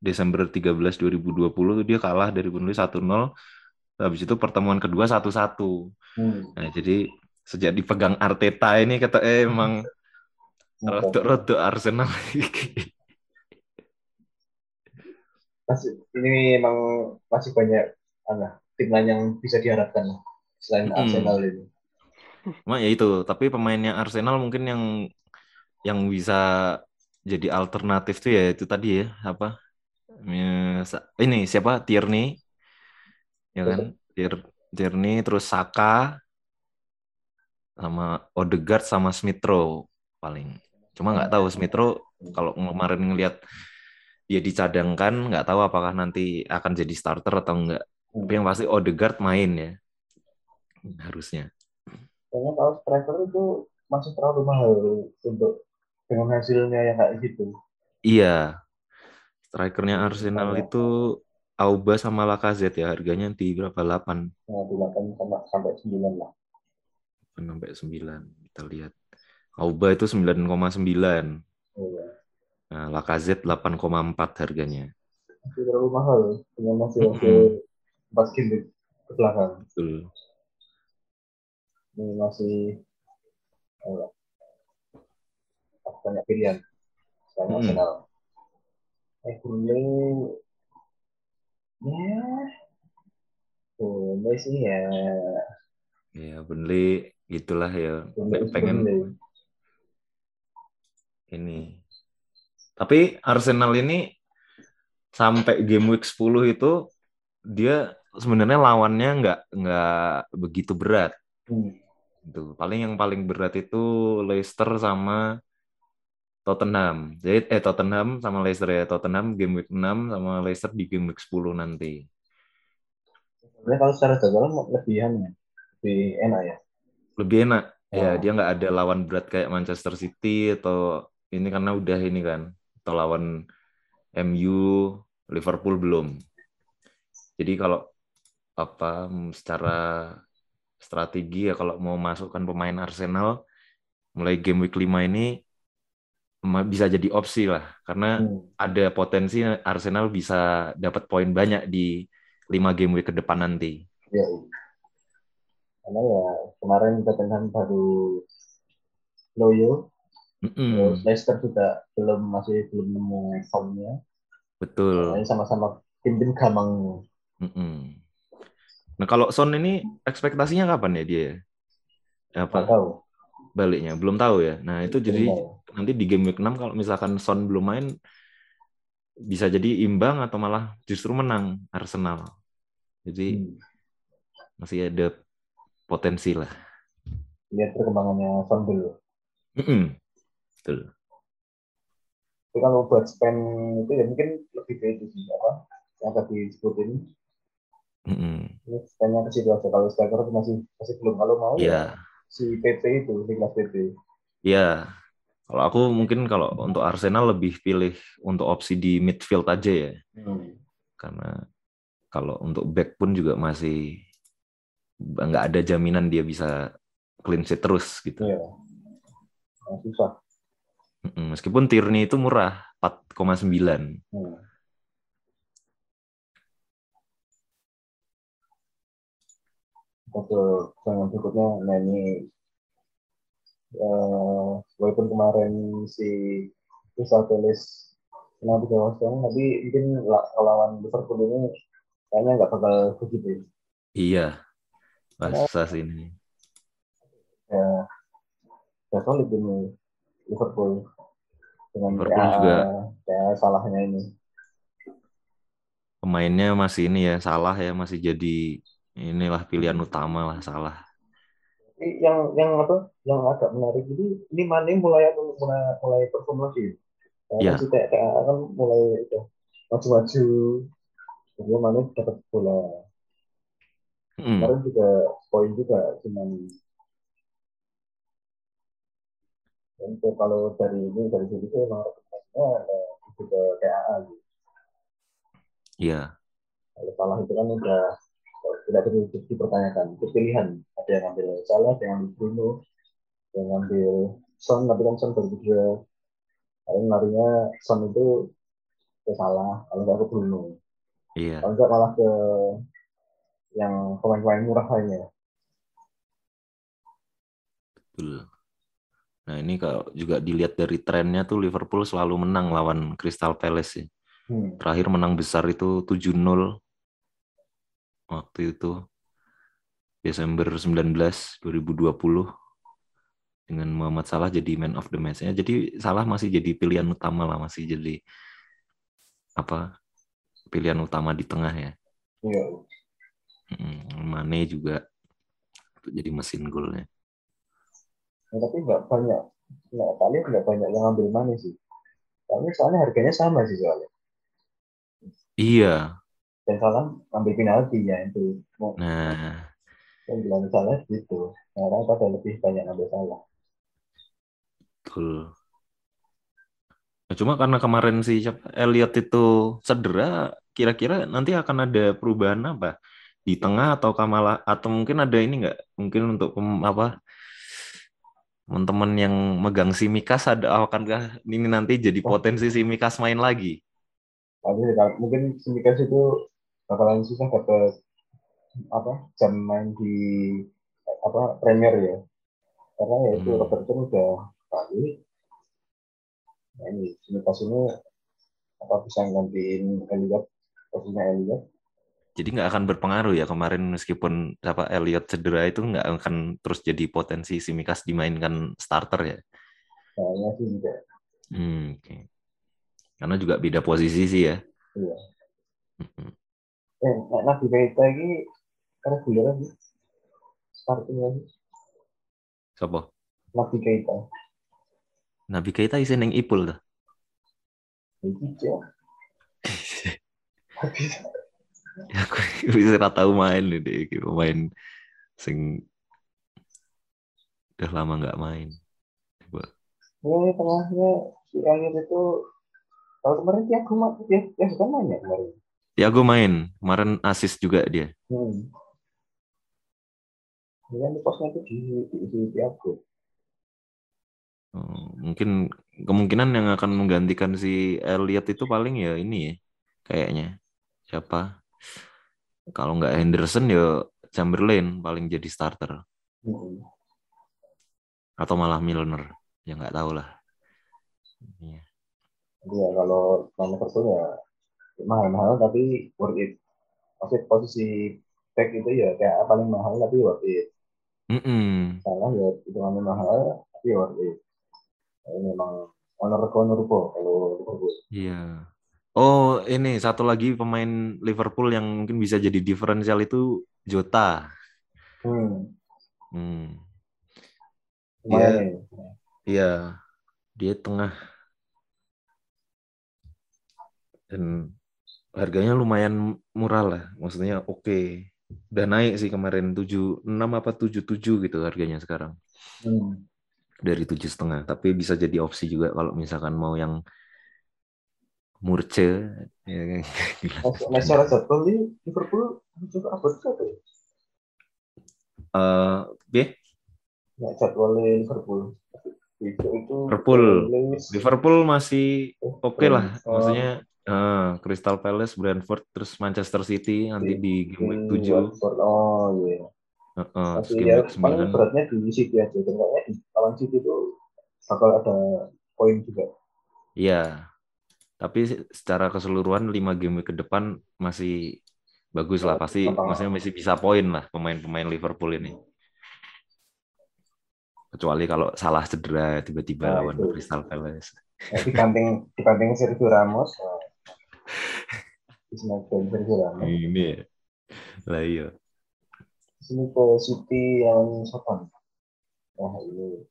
Desember 13 2020 tuh dia kalah dari Burnley 1-0 habis itu pertemuan kedua 1-1 Hmm. nah jadi sejak dipegang Arteta ini kata eh emang rodok-rodok Arsenal Masih, ini emang masih banyak ana, tim lain yang bisa diharapkan selain Mm-mm. Arsenal ini. Cuma ya itu, tapi pemainnya Arsenal mungkin yang yang bisa jadi alternatif tuh ya itu tadi ya apa Ya, ini siapa Tierney ya kan Tier, Tierney terus Saka sama Odegaard sama Smith Rowe paling cuma nggak tahu Smith Rowe kalau kemarin ngelihat dia dicadangkan nggak tahu apakah nanti akan jadi starter atau enggak Hmm. tapi yang pasti Odegaard main ya harusnya Kayaknya kalau striker itu masih terlalu mahal untuk dengan hasilnya yang kayak gitu. Iya. Strikernya Arsenal Iya. itu Auba sama Lacazette ya harganya di berapa 8 Nah, dilakukan sama sampai 9 lah. sampai 9 kita lihat. Auba itu 9,9. Iya. Nah, Lacazette 8,4 harganya. Masih terlalu mahal dengan masih masih empat game di ke belakang. Betul. Ini masih eh, banyak pilihan. Sekarang Mm-mm. Arsenal. Eh, Burnley ya Burnley sih ya Ya, Burnley gitulah ya. Burnley Pengen Burnley. ini. Tapi Arsenal ini sampai game week 10 itu dia sebenarnya lawannya nggak nggak begitu berat. Hmm. Gitu. Paling yang paling berat itu Leicester sama Tottenham. Jadi eh Tottenham sama Leicester ya. Tottenham game week 6 sama Leicester di game week 10 nanti. Sebenarnya kalau secara jadwal lebihan ya, lebih enak ya. Lebih enak. Ya, Oh. dia nggak ada lawan berat kayak Manchester City atau ini karena udah ini kan. Atau lawan MU, Liverpool belum. Jadi kalau apa secara strategi ya kalau mau masukkan pemain Arsenal mulai game week 5 ini bisa jadi opsi lah karena Hmm. ada potensi Arsenal bisa dapat poin banyak di 5 game week ke depan nanti. Ya. Karena ya kemarin Tottenham baru loyo, Mm-mm, terus Leicester juga belum masih belum nemu formnya. betul. Ini sama-sama tim-tim gampang. Mm-mm. Nah kalau Son ini ekspektasinya kapan ya dia? Nggak Apa tahu. baliknya? Belum tahu ya. Nah itu jadi Belum tahu. nanti di game week 6 kalau misalkan Son belum main bisa jadi imbang atau malah justru menang Arsenal. Jadi Hmm. masih ada potensi lah. Lihat perkembangannya Son dulu. Mm-mm. Betul. Tapi kalau buat spend itu ya mungkin lebih ke itu sih apa yang tadi disebutin. Mm-mm. Ini spendnya ke situ aja. Kalau striker masih masih belum. Kalau mau Iya, ya si PP itu, Niklas PP. iya. Kalau aku mungkin kalau untuk Arsenal lebih pilih untuk opsi di midfield aja ya. Hmm. Karena kalau untuk back pun juga masih nggak ada jaminan dia bisa clean sheet terus gitu. Iya. Nah, susah. Meskipun Tierney itu murah 4,9. Hmm. Untuk yang berikutnya, nah ini eh, walaupun kemarin si Crystal Palace menang tiga kosong, tapi mungkin la- lawan Liverpool ini kayaknya nggak bakal begitu. Iya. Wah, susah sih ini. Ya, ya solid ini Liverpool dengan Liverpool PA, juga. PA salahnya ini. Pemainnya masih ini ya, salah ya, masih jadi inilah pilihan utama lah, salah. Yang yang apa yang agak menarik ini ini Mane mulai mulai mulai perform lagi. Si TTA kan mulai udah maju-maju. Jadi Mane dapat bola. Mm. Kemarin juga poin juga cuman untuk kalau dari ini dari sini tuh emang rekomendasinya eh, itu ke TAA gitu. Iya, Kalau salah itu kan udah eh, tidak perlu di- dipertanyakan. Itu pilihan. Ada yang ngambil salah, ada yang ngambil Bruno, ada yang ngambil Son, tapi kan Son cedera. Paling larinya Son itu ke salah, kalau nggak ke Bruno. iya. Kalau nggak malah ke yang pemain-pemain murah lainnya. Betul. Nah ini kalau juga dilihat dari trennya tuh Liverpool selalu menang lawan Crystal Palace ya. Hmm. Terakhir menang besar itu 7-0 waktu itu Desember 19 2020 dengan Muhammad Salah jadi man of the match-nya. Jadi Salah masih jadi pilihan utama lah, masih jadi apa pilihan utama di tengah ya. Iya. Mm, Mane juga untuk jadi mesin golnya. Nah, tapi nggak banyak, nggak kalian nggak banyak yang ngambil Mane sih. Soalnya soalnya harganya sama sih soalnya. Iya. Dan salah ngambil penalti ya itu. Nah, yang bilang salah gitu. Nah, orang pada lebih banyak ngambil salah. betul. Ya, Cuma karena kemarin si Elliot itu cedera, kira-kira nanti akan ada perubahan apa di tengah atau kamala atau mungkin ada ini nggak? Mungkin untuk pem- apa teman-teman yang megang si Mikas ada akankah ini nanti jadi potensi si Mikas main lagi? Tapi kalau- mungkin Simikas itu bakalan susah dapat apa jam main di apa Premier ya. Karena ya itu Hmm. Robertson udah balik. Nah ini Simikas ini apa bisa gantiin Elliot posisinya Elliot. Jadi nggak akan berpengaruh ya kemarin meskipun siapa Elliot cedera itu nggak akan terus jadi potensi si Mikas dimainkan starter ya. Kayaknya sih enggak. Hmm, oke. Karena juga beda posisi sih ya. Iya. Mm-mm. Eh, nah, Nabi Keita ini reguler lagi. Starting lagi. Siapa? Nabi Keita. Nabi Keita isi neng Ipul tuh. Ini dia. Habis Ya, aku bisa nggak tahu main nih deh, gitu. pemain sing udah lama nggak main. Coba. ini tengahnya si Elliot itu kalau kemarin dia aku mah dia dia suka main ya kemarin. Tiago main, kemarin assist juga dia. Hmm. Kan di posnya itu di di, di Tiago. Oh, mungkin kemungkinan yang akan menggantikan si Elliot itu paling ya ini ya, kayaknya siapa? Kalau nggak Henderson ya Chamberlain paling jadi starter Hmm. atau malah Milner, ya nggak tahu lah. Iya. Iya kalau main Liverpool ya mahal-mahal tapi worth it. Maksud posisi back itu ya kayak paling mahal tapi worth it. Mm-mm. Salah ya itu mahal tapi worth it. Ini memang honor honorable kalau Liverpool. Iya. Oh, ini satu lagi pemain Liverpool yang mungkin bisa jadi diferensial itu Jota. Hmm. Hmm. Iya. nih. Iya, dia tengah dan harganya lumayan murah lah, maksudnya oke. Udah naik sih kemarin 76 apa 77 gitu harganya sekarang Hmm. dari tujuh setengah. Tapi bisa jadi opsi juga kalau misalkan mau yang murce. Ya, kan? Di Liverpool juga satu ya. Eh, B, jadwalnya Liverpool. Itu itu Liverpool. Liverpool masih oke lah, Brentford, maksudnya eh, Crystal Palace, Brentford, terus Manchester City nanti di game week 7. Watford. Oh iya. Eh, eh, terus Tapi game ya paling 9. beratnya di City aja. Kayaknya di lawan City itu bakal ada poin juga. Iya. Tapi secara keseluruhan 5 game ke depan masih bagus lah. Pasti maksudnya masih bisa poin lah pemain-pemain Liverpool ini. Kecuali kalau salah cedera tiba-tiba Nah, lawan itu. Crystal Palace. Nah, dibanding dibanding Sergio Ramos. Di Smackdown Sergio Ramos. Ini ya. Lah iya. Sini ke City yang Southampton. Nah ini.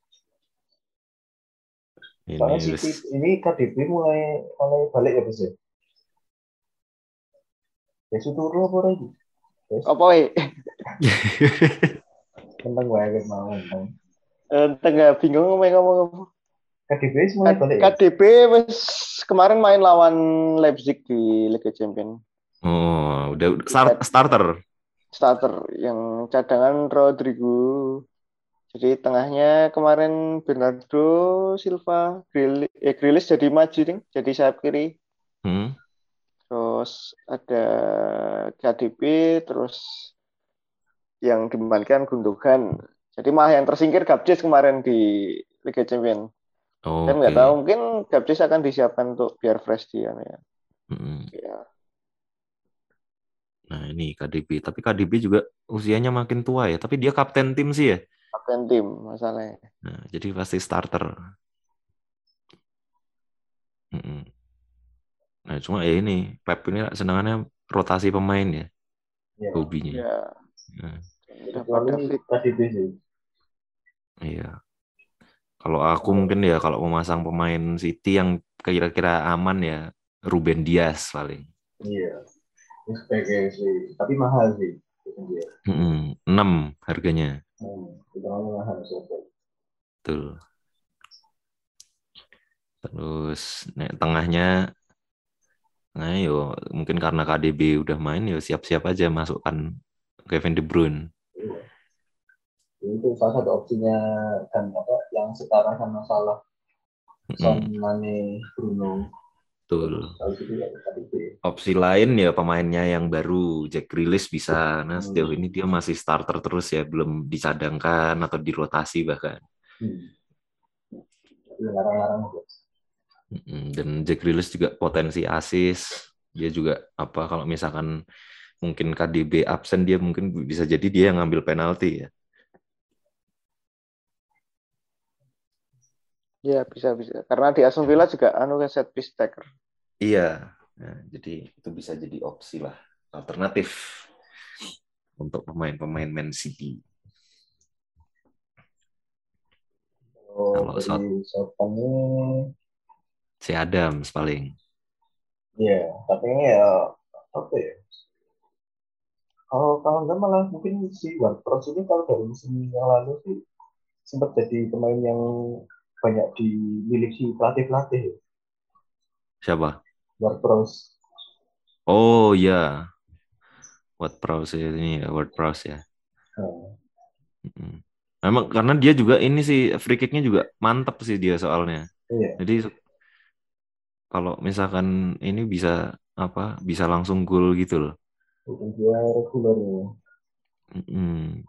Ini Soalnya wis- City ini KDB mulai mulai balik ya Bos ya. Ya turu apa lagi? Apa we? Tentang gue mau tentang Eh, Tengah bingung ngomong ngomong apa. KDB wis mulai balik ya. KDB wes kemarin main lawan Leipzig di Liga Champions. Oh, udah start, starter. Starter yang cadangan Rodrigo. Jadi tengahnya kemarin Bernardo Silva, Grill, eh, Grealish jadi maju ding, jadi sayap kiri. Hmm. Terus ada KDB, terus yang dimainkan Gundogan. Jadi malah yang tersingkir Gabjes kemarin di Liga Champions. Oh, Kan nggak oke. tahu mungkin Gabjes akan disiapkan untuk biar fresh dia ya. Mm-mm. ya. Nah, ini KDB. Tapi KDB juga usianya makin tua ya. Tapi dia kapten tim sih ya. Kapten tim masalahnya. Nah, jadi pasti starter. Mm-mm. Nah, cuma ya ini Pep ini senangannya rotasi pemain ya, Ya. hobinya. Ya. Nah, sih. iya. Kalau aku mungkin ya kalau memasang pemain City yang kira-kira aman ya Ruben Dias paling. Iya. Sih, tapi mahal sih. Dia. Mm-mm. 6 harganya. Hmm. Betul. Terus nek tengahnya Nah, yo mungkin karena KDB udah main yo siap-siap aja masukkan Kevin De Bruyne. Itu salah satu opsinya kan apa yang sekarang masalah Son, Mm, Mane, Bruno. Betul. Gitu ya. Opsi lain ya pemainnya yang baru Jack Grealish bisa. Nah, Hmm. sejauh ini dia masih starter terus ya, belum dicadangkan atau dirotasi bahkan. Hmm. Mm, Dan Jack Grealish juga potensi asis. Dia juga apa kalau misalkan mungkin KDB absen dia mungkin bisa jadi dia yang ngambil penalti ya. Ya bisa bisa. Karena di Aston Villa juga anu kan set piece taker. Iya. Nah, jadi itu bisa jadi opsi lah alternatif untuk pemain-pemain Man City. Kalau Kalau Southampton ini Si Adams paling. Iya, tapi ya apa ya? Kalau kalau enggak malah mungkin si Ward-Prowse ini kalau dari musim yang lalu sih sempat jadi pemain yang banyak dimiliki pelatih-pelatih. ya. Siapa? Ward-Prowse. Oh iya. Ward Prowse ini ya, Ward Prowse ya. Mm-mm. Memang karena dia juga ini sih free kicknya juga mantep sih dia soalnya. iya, Jadi kalau misalkan ini bisa apa bisa langsung gol gitu loh. dia reguler ya. Mm-mm.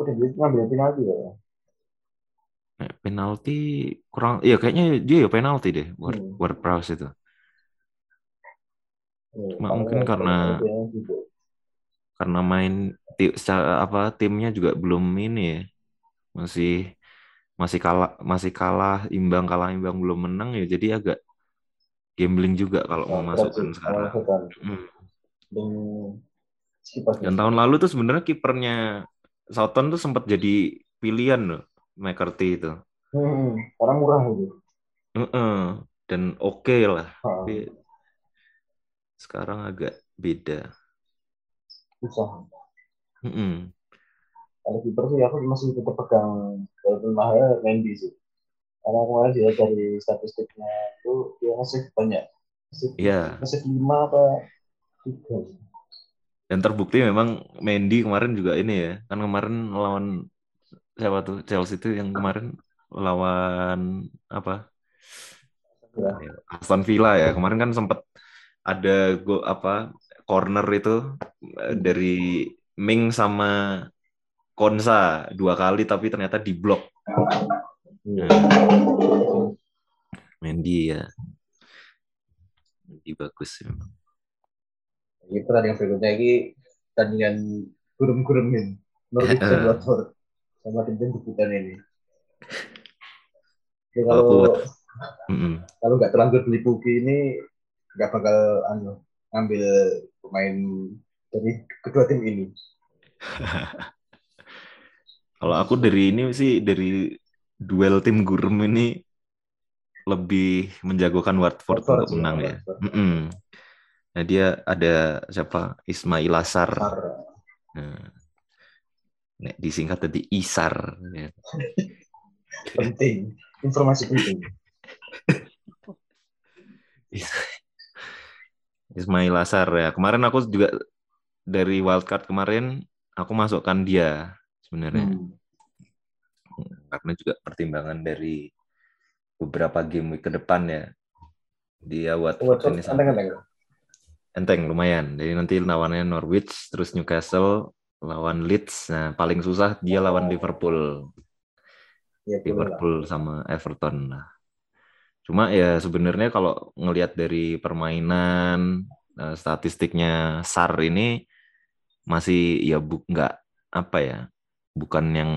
Udah dia ngambil penalti ya. Penalti kurang, iya kayaknya dia ya penalti deh Ward, Hmm. Ward Prowse itu. Iya, Cuma mungkin ya, karena- juga. Karena main ti- secara apa timnya juga belum ini ya. Masih masih kalah masih kalah imbang kalah imbang belum menang ya jadi agak gambling juga kalau mau masukkan berarti sekarang. Mm. Dan skipasnya. Dan tahun lalu tuh sebenarnya kipernya Southampton tuh sempat jadi pilihan loh, McCarthy itu. Hmm, karena murah itu. Heeh. Dan oke lah, Ha, tapi sekarang agak beda. susah. Mm-mm. Kalau kiper sih aku masih tetap pegang walaupun mahal Mendy sih. Karena kemarin dia dari statistiknya itu dia ngasih banyak. Ngasih, Iya. ngasih lima apa tiga. Dan terbukti memang Mendy kemarin juga ini ya, kan kemarin lawan siapa tuh Chelsea itu yang kemarin lawan apa? Ya. Aston Villa ya. Kemarin kan sempat ada go apa corner itu eh, dari Ming sama Konsa dua kali tapi ternyata diblok. Iya. Mendy ya. Mendy bagus memang. Ini pertandingan berikutnya ini pertandingan gurum-gurumin. Norwich dan Eh. Watford sama tim-tim debutan ini. Jadi Kalau Mm-mm. kalau nggak terlanjur beli Puki ini nggak bakal anu ngambil pemain dari kedua tim ini. Kalau aku dari ini sih dari duel tim gurem ini lebih menjagokan Watford Watford untuk menang ya. Watford. Nah dia ada siapa Ismail Asar. Sar. Nah, nek disingkat tadi Isar. ya. penting informasi penting Is- Ismail Asar ya. Kemarin aku juga dari wildcard kemarin aku masukkan dia sebenarnya. Hmm. karena juga pertimbangan dari beberapa game week ke depan ya dia Watford Watford ini enteng-enteng. enteng lumayan jadi nanti lawannya Norwich terus Newcastle lawan Leeds. Nah paling susah dia lawan Liverpool. Ya. Liverpool sama Everton lah. Cuma ya sebenarnya kalau ngelihat dari permainan eh, statistiknya SAR ini masih ya bu nggak apa ya bukan yang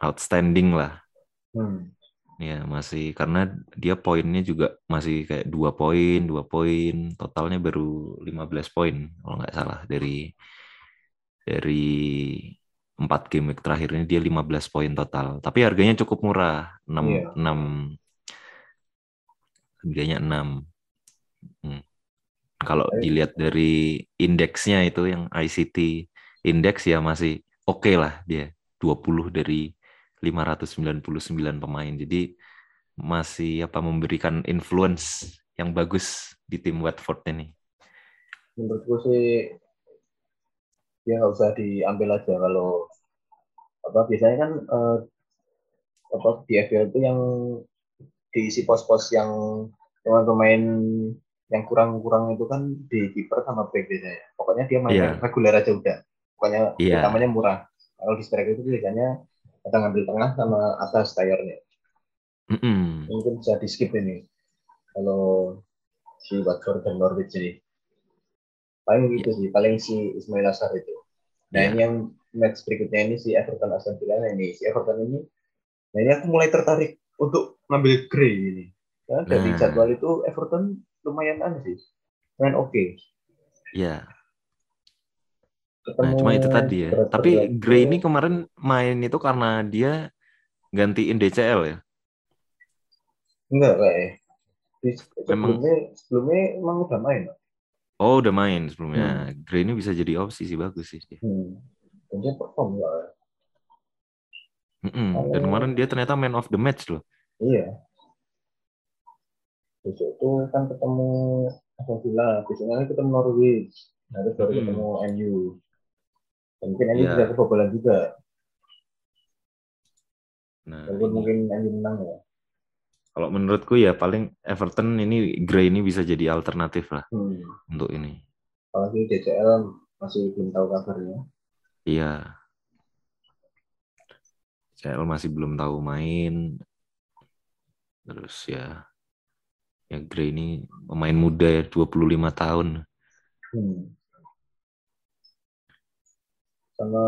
outstanding lah. Hmm. Ya masih karena dia poinnya juga masih kayak dua poin, dua poin, totalnya baru 15 poin kalau nggak salah dari dari empat game week terakhir ini dia 15 poin total. Tapi harganya cukup murah, 6 Iya. 6 harganya 6. Hmm. Kalau dilihat dari indeksnya itu yang ICT indeks ya masih oke lah dia 20 dari 599 pemain. Jadi masih apa memberikan influence yang bagus di tim Watford ini. menurutku sih ya nggak usah diambil aja kalau apa biasanya kan eh, apa di FPL itu yang diisi pos-pos yang pemain-pemain yang kurang-kurang itu kan di kiper sama back biasanya. Pokoknya dia main Iya. reguler aja udah. Pokoknya Iya. utamanya murah. Kalau di striker itu biasanya ada ngambil tengah sama atas tayarnya. Mm-mm. Mungkin bisa di skip ini. Kalau si Watford dan Norwich ini. Paling gitu sih, paling si Ismail Assar itu. Nah Iya. ini yang match berikutnya ini si Everton Aston Villa nah ini si Everton ini. Nah ini aku mulai tertarik untuk ngambil Gray ini. Karena dari Nah. jadwal itu Everton lumayan aneh sih. Main oke. Ya. Ketemu Nah, cuma itu tadi ya. Tapi tuh. Gray ini kemarin main itu karena dia gantiin DCL ya. enggak kayak sebelumnya sebelumnya emang udah main. Oh, udah main sebelumnya. Gray ini bisa jadi opsi sih bagus sih dia. Hmm. Dan dia perform enggak? Mm-mm. Oh. Dan kemarin dia ternyata man of the match loh. Iya. Besok itu kan ketemu Aston Villa, besoknya kan ketemu Norwich, nah, terus baru Hmm. ketemu MU. Dan mungkin MU Iya. bisa kebobolan juga, Nah, mungkin MU menang ya. Kalau menurutku ya paling Everton ini Gray ini bisa jadi alternatif lah Hmm. untuk ini. Apalagi DCL masih belum tahu kabarnya. Iya. CL masih belum tahu main. Terus ya ya Gray ini pemain muda ya 25 tahun. Hmm. Sama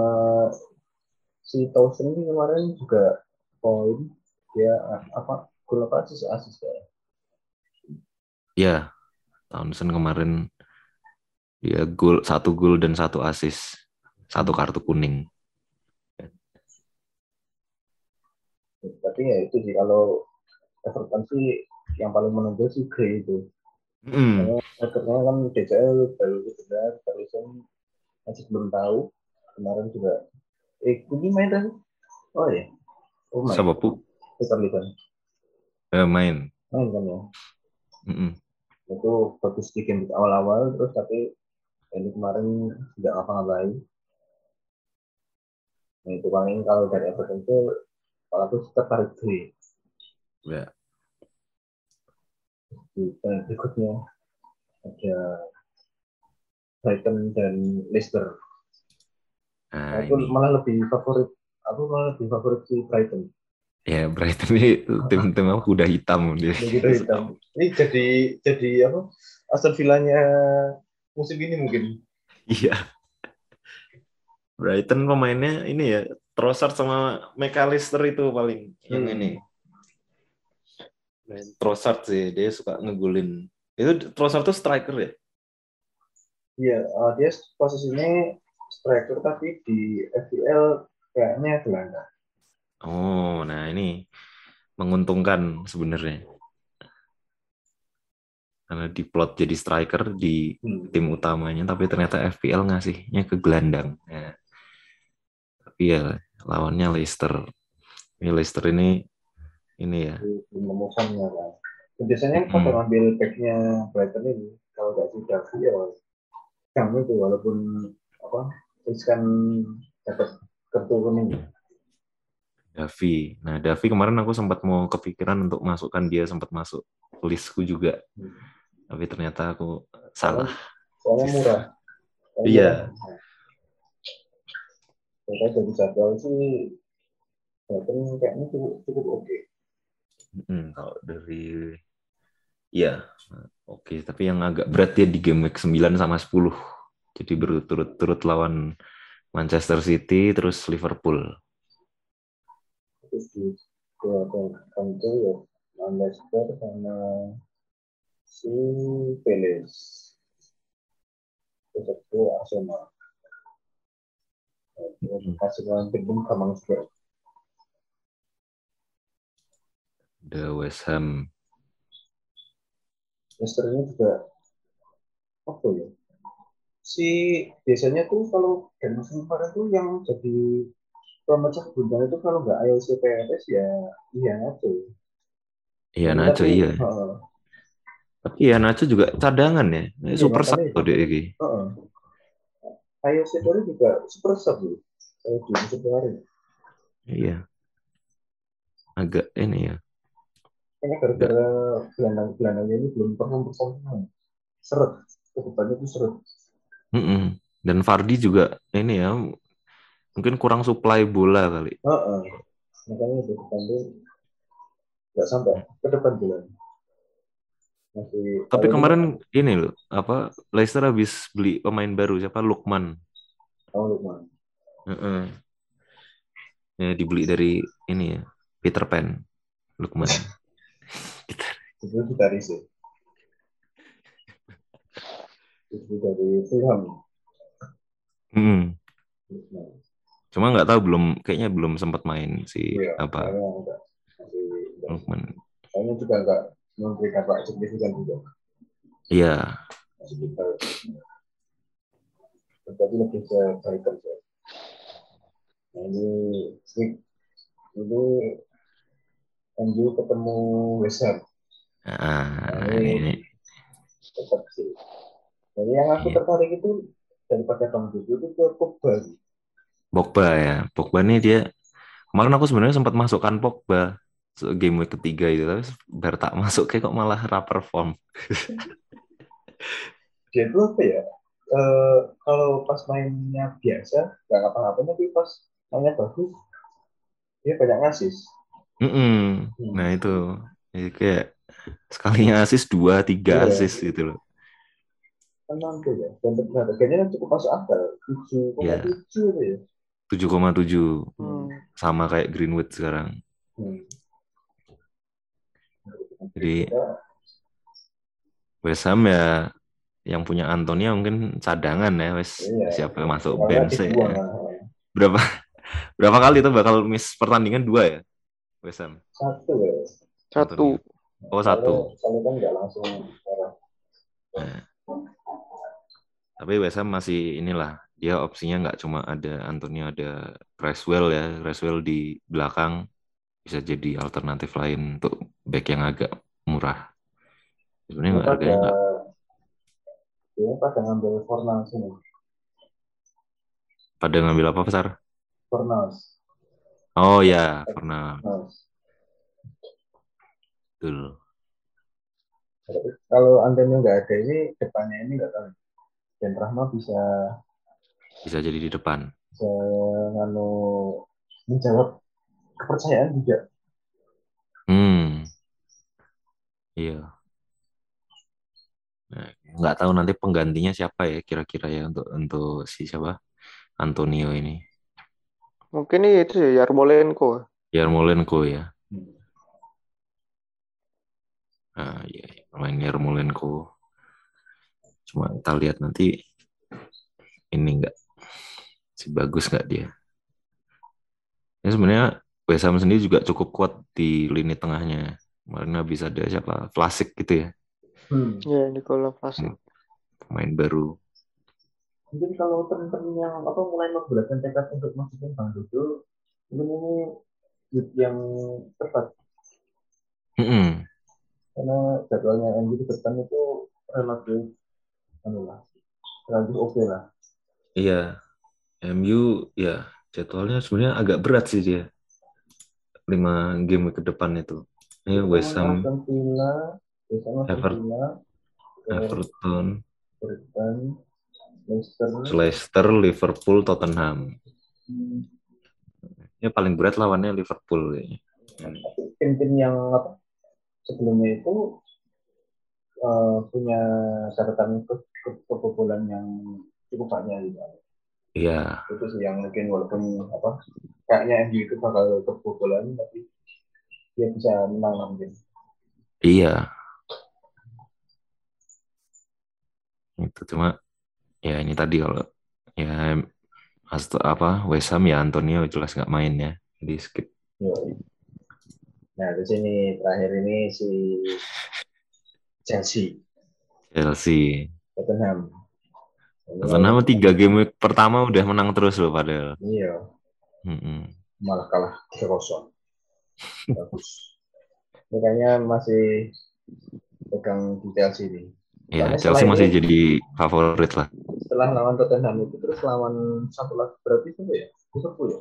si Towson ini kemarin juga poin dia apa gol apa asis asis ya. Ya, Townsend kemarin dia gol satu gol dan satu assist, satu kartu kuning. Tapi ya itu sih kalau Everton sih yang paling menonjol sih Gray itu. Mm. Akhirnya kan DCL baru benar, Harrison masih belum tahu. Kemarin juga, eh ini main kan? Oh ya, oh. Siapa pu? Eh, main. main kan ya. Mm-mm. Itu bagus di game awal-awal, terus tapi ini kemarin tidak ngapa-ngapain. Nah itu paling kalau dari Everton itu, kalau aku tertarik Gray. Ya. Berikutnya ada Brighton dan Leicester. Nah, aku ini. malah lebih favorit aku malah lebih favorit si Brighton Ya, Brighton ini tim-tim apa kuda hitam dia. begitu hitam ini jadi jadi apa Aston Villanya musim ini mungkin Iya. Brighton pemainnya ini ya, Trossard sama McAllister itu paling yang Hmm. ini. Dan Trossard sih, dia suka ngegulin. Itu Trossard tuh striker ya? iya eh, dia posisinya striker tapi di FPL kayaknya gelandang Oh, nah ini menguntungkan sebenarnya. Karena diplot jadi striker di hmm. tim utamanya, tapi ternyata FPL ngasihnya ke gelandang. Ya. Tapi ya lawannya Leicester. Ini Leicester ini ini ya. menemukannya kan biasanya kan Hmm. ngambil backnya Brighton ini kalau nggak si Davi ya kamu itu walaupun apa riskan dapat kartu kuning Davi. Nah, Davi kemarin aku sempat mau kepikiran untuk masukkan dia sempat masuk listku juga. Hmm. Tapi ternyata aku salah. soalnya murah. Soalnya Iya. Ternyata dari jadwal sih kayaknya cukup, cukup oke. Hmm, kalau dari ya oke, tapi yang agak berat dia di game week 9 sama 10. Jadi berturut-turut lawan Manchester City terus Liverpool. Terus di dua kanto ya Leicester sama si Palace. Terus itu Arsenal. Terus Arsenal Birmingham gampang juga. The West Ham. Leicester ini juga apa ya? Si biasanya tuh kalau dan musim kemarin tuh yang jadi pemecah bunda itu kalau nggak ALC PRS ya iya aja. Iya Nacho iya. Heeh. Tapi ya Nacho juga cadangan ya. Iya, Super sub deh iki. Heeh. Ayo Setori juga super sub loh. Kalau di musim kemarin. Iya. Agak ini ya. Kayaknya gara-gara gelandang gelandangnya ini belum pernah bersama. Seret. Ke depannya itu seret. Mm-mm. Dan Fardi juga ini ya. Mungkin kurang supply bola kali. Heeh. Makanya itu depan tuh nggak sampai ke depan jalan. Masih. Tapi kemarin ini loh, apa Leicester habis beli pemain baru siapa Lukman. Tahu Lukman. Heeh. Ya dibeli dari ini ya, Peter Pan. Lukman. Itu riset. Itu dari Fulham. Hmm. Lukman. Cuma nggak tahu belum kayaknya belum sempat main si Iya. apa. Lukman. Kayaknya juga enggak memberikan dampak signifikan juga. Iya. Masih kita. Tapi lebih ke striker. Nah, ini ini ini MU ketemu West Ham. Ah, Ini- ini tetap sih. Jadi yang aku Iya. tertarik itu daripada Bang Jojo itu ke Pogba. Pogba ya. Pogba nih dia kemarin aku sebenarnya sempat masukkan Pogba game week ketiga itu tapi biar tak masuk kayak kok malah ra perform. Dia itu apa ya? Eh, kalau pas mainnya biasa nggak ngapa-ngapain tapi pas mainnya bagus dia banyak ngasis. Mm-mm. Nah itu Jadi kayak sekalinya asis dua tiga Iya. asis gitu loh. Kan mampu ya. Dan harganya cukup masuk akal. Tujuh koma Iya. tujuh ya? 7,7 Hmm. sama kayak Greenwood sekarang. Hmm. Jadi West Ham ya yang punya Antonia mungkin cadangan ya wes Iya. siapa yang masuk bench ya. nah. Berapa berapa kali itu bakal miss pertandingan dua ya West Ham? Satu ya. Satu. Oh satu. Soalnya- Soalnya kan nggak langsung merah. Tapi West Ham masih inilah dia opsinya nggak cuma ada Antonio ada Creswell ya Creswell di belakang bisa jadi alternatif lain untuk back yang agak murah. Sebenarnya nggak harganya nggak ya pada ngambil Fornals ini. pada ngambil apa besar? Fornals. Oh ya pernah Fornals. betul. Kalau Antonio nggak ada ini depannya ini nggak tahu. Dan Rahma bisa Bisa jadi di depan. bisa nganu menjawab kepercayaan juga. Hmm. Iya. Nah, nggak tahu nanti penggantinya siapa ya kira-kira ya untuk untuk si siapa Antonio ini. Mungkin ini itu ya Yarmolenko. Yarmolenko ya. Hmm. Nah, iya, iya. main Yarmolenko. Cuma kita lihat nanti ini enggak bagus nggak dia. Ya sebenarnya West Ham sendiri juga cukup kuat di lini tengahnya. Kemarin habis ada siapa? Klasik gitu ya, Hmm. Ya, Nikola Vlasic. pemain baru. Mungkin kalau teman-teman yang apa mulai membulatkan tekad untuk masukin Bang Dodo, mungkin ini youth yang tepat Mm-mm. karena jadwalnya MU di depan itu relatif anu lah, relatif oke lah. Iya, MU ya jadwalnya sebenarnya agak berat sih dia. Lima game ke depan itu. Ini West Ham, Everton, Everton, Leicester, Liverpool, Tottenham. hmm, Ini paling berat lawannya Liverpool kayaknya. tim-tim yang sebelumnya itu eh, punya catatan ke, ke, kebobolan yang cukup banyak gitu. Iya, Itu sih yang mungkin walaupun apa kayaknya MU itu bakal kebobolan tapi dia bisa menang lah mungkin. iya. Itu cuma ya ini tadi kalau ya Asto, apa West Ham ya Antonio jelas nggak main ya. Jadi skip. Yo. Nah, di sini terakhir ini si Chelsea, Chelsea. Tottenham. Tottenham tiga game pertama udah menang terus loh padahal. Iya, Mm-mm. malah kalah 3-0. Bagus. makanya masih pegang di Chelsea ini. Ya, Soalnya Chelsea masih ini- jadi favorit lah. Setelah lawan Tottenham itu terus lawan satu lagi berarti itu ya Liverpool ya.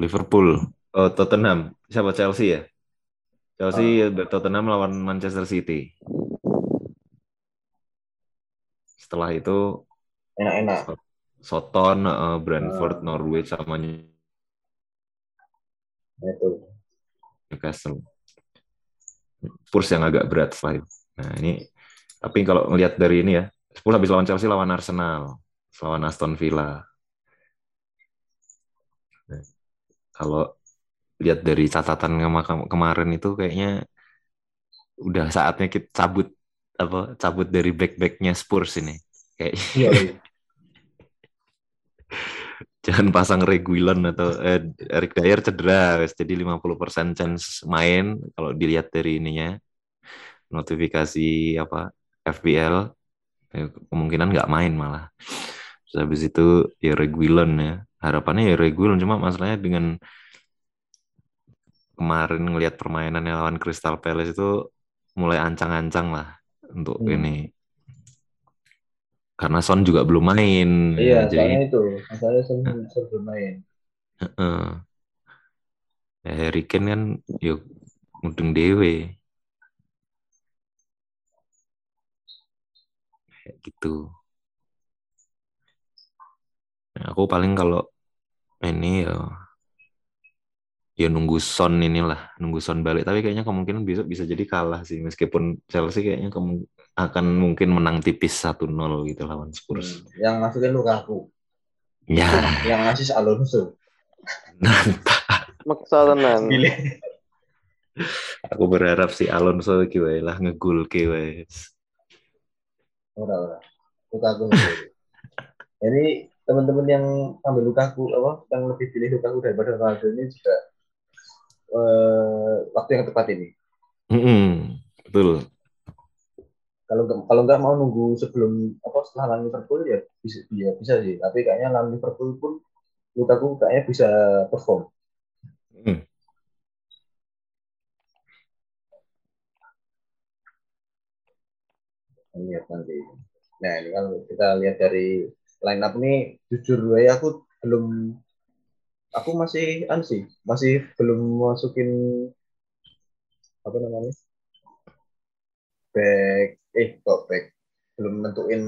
Liverpool, oh, Tottenham, siapa Chelsea ya? Chelsea Ah. Tottenham lawan Manchester City. Setelah itu Enak-enak. Soton, eh, Brentford, Ah. Norwich sama itu. Newcastle. Spurs yang agak berat setelah itu. Nah ini, tapi kalau ngelihat dari ini ya, Spurs habis lawan Chelsea lawan Arsenal, lawan Aston Villa. Nah, kalau lihat dari catatan kema- kemarin itu kayaknya udah saatnya kita cabut apa cabut dari back-backnya Spurs ini. Kayak Iya, iya. jangan pasang Reguilon atau eh, Eric Dyer cedera wes. jadi 50% chance main kalau dilihat dari ininya notifikasi apa FPL eh, kemungkinan nggak main malah terus habis itu ya Reguilon ya harapannya ya Reguilon cuma masalahnya dengan kemarin ngelihat permainannya lawan Crystal Palace itu mulai ancang-ancang lah untuk Hmm. ini karena Son juga belum main Iya, jadi itu. Masalahnya sebelum sebelum main. Heeh. Ya, Harry Kane kan yuk mudeng dewe. Kayak gitu. Nah, aku paling kalau ini ya ya nunggu Son inilah, nunggu Son balik. Tapi kayaknya kemungkinan bisa bisa jadi kalah sih meskipun Chelsea kayaknya akan mungkin menang tipis 1-0 gitu lawan Spurs. Hmm. Yang masukin Lukaku. Ya, Yang ngasih Alonso. Maksa tenan. Pilih. aku berharap si Alonso iki wae lah ngegul ke wae. Ora, ora. Lukaku. Jadi teman-teman yang ambil Lukaku apa yang lebih pilih Lukaku daripada Ronaldo ini juga eh, waktu yang tepat ini. Mm-mm, betul. Kalau nggak- kalau nggak mau nunggu sebelum apa setelah lawan Liverpool ya bisa ya bisa sih. Tapi kayaknya lawan Liverpool pun Lukaku kayaknya bisa perform. Mm. lihat nanti. Nah, ini kalau kita lihat dari line up ini jujur gue aku belum aku masih an sih, masih belum masukin apa namanya? back eh kok back belum nentuin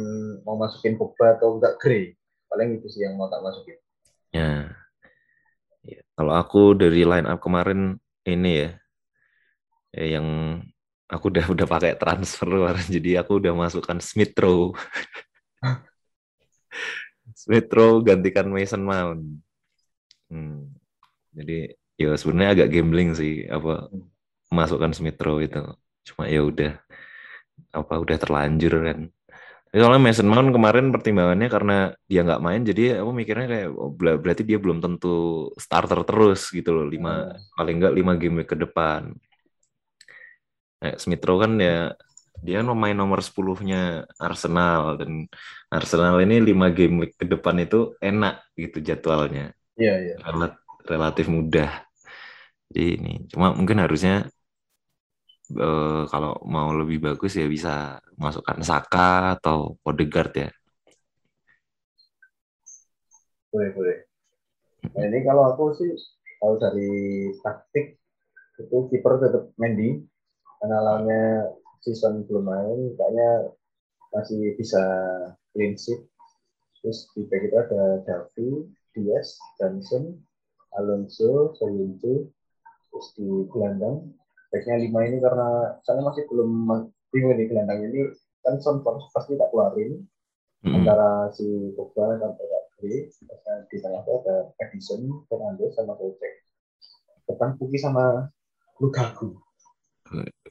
mau masukin Pogba atau enggak Gray. Paling itu sih yang mau tak masukin. Ya. Ya, Kalau aku dari line up kemarin ini ya, ya yang aku udah udah pakai transfer kemarin, jadi aku udah masukkan Smith Rowe. Smith Rowe gantikan Mason Mount. Hmm. Jadi ya sebenarnya agak gambling sih apa masukkan Smith Rowe itu. Cuma ya udah apa udah terlanjur kan. Soalnya Mason Mount kemarin pertimbangannya karena dia nggak main, jadi aku mikirnya kayak oh, ber- berarti dia belum tentu starter terus gitu loh, lima paling nggak lima game ke depan. Nah, Smith Rowe kan ya dia kan pemain nomor 10-nya Arsenal dan Arsenal ini lima game week ke depan itu enak gitu jadwalnya Iya, iya. Rel- relatif mudah. Jadi ini cuma mungkin harusnya eh, kalau mau lebih bagus ya bisa masukkan Saka atau Odegaard ya. Boleh, boleh. Nah, ini kalau aku sih kalau dari taktik itu kiper tetap Mendy karena lawannya season belum main kayaknya masih bisa clean sheet. Terus di back itu ada Davi, Diaz, Johnson, Alonso, Soyuncu, terus di gelandang. Backnya lima ini karena saya masih belum bingung nih gelandang ini. Kan Son pasti tak keluarin. Mm-mm. antara si Pogba sampai Terusnya di tengah itu ada Edison, Fernandes sama Socek depan Puki sama Lukaku.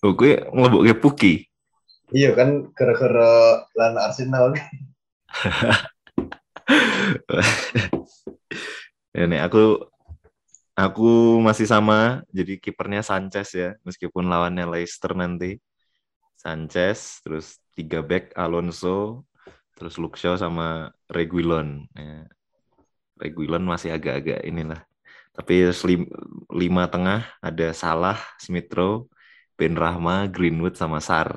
Oh, gue ngelebok kayak Puki. iya kan gara-gara lan Arsenal Ya, nih aku aku masih sama jadi kipernya Sanchez ya meskipun lawannya Leicester nanti Sanchez terus tiga back Alonso terus Shaw sama Reguilon ya. Reguilon masih agak-agak inilah Tapi lima tengah ada Salah, Smith Rowe, Ben Rahma, Greenwood sama Sar.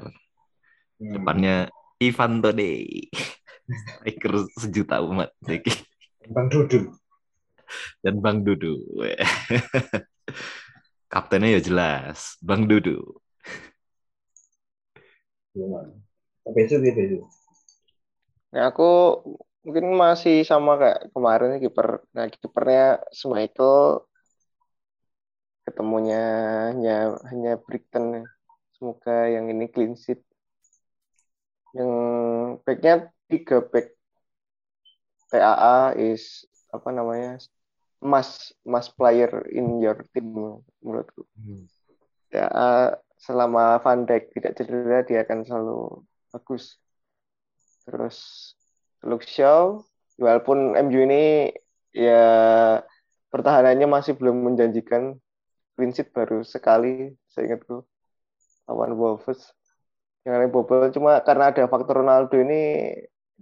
Hmm. Depannya Ivan Tode. Striker sejuta umat. Bang Dudu. Dan Bang Dudu. Kaptennya ya jelas, Bang Dudu. Besok ya besok. Nah, aku mungkin masih sama kayak kemarin kiper. Nah, kipernya Schmeichel ketemunya hanya hanya Brighton. Semoga yang ini clean sheet. Yang backnya tiga back TAA is apa namanya mas mas player in your team menurutku. TAA selama Van Dijk tidak cedera dia akan selalu bagus. Terus Luke Shaw, walaupun MU ini ya pertahanannya masih belum menjanjikan. Clean sheet baru sekali saya ingatku lawan Wolves. Yang lain bobol cuma karena ada faktor Ronaldo ini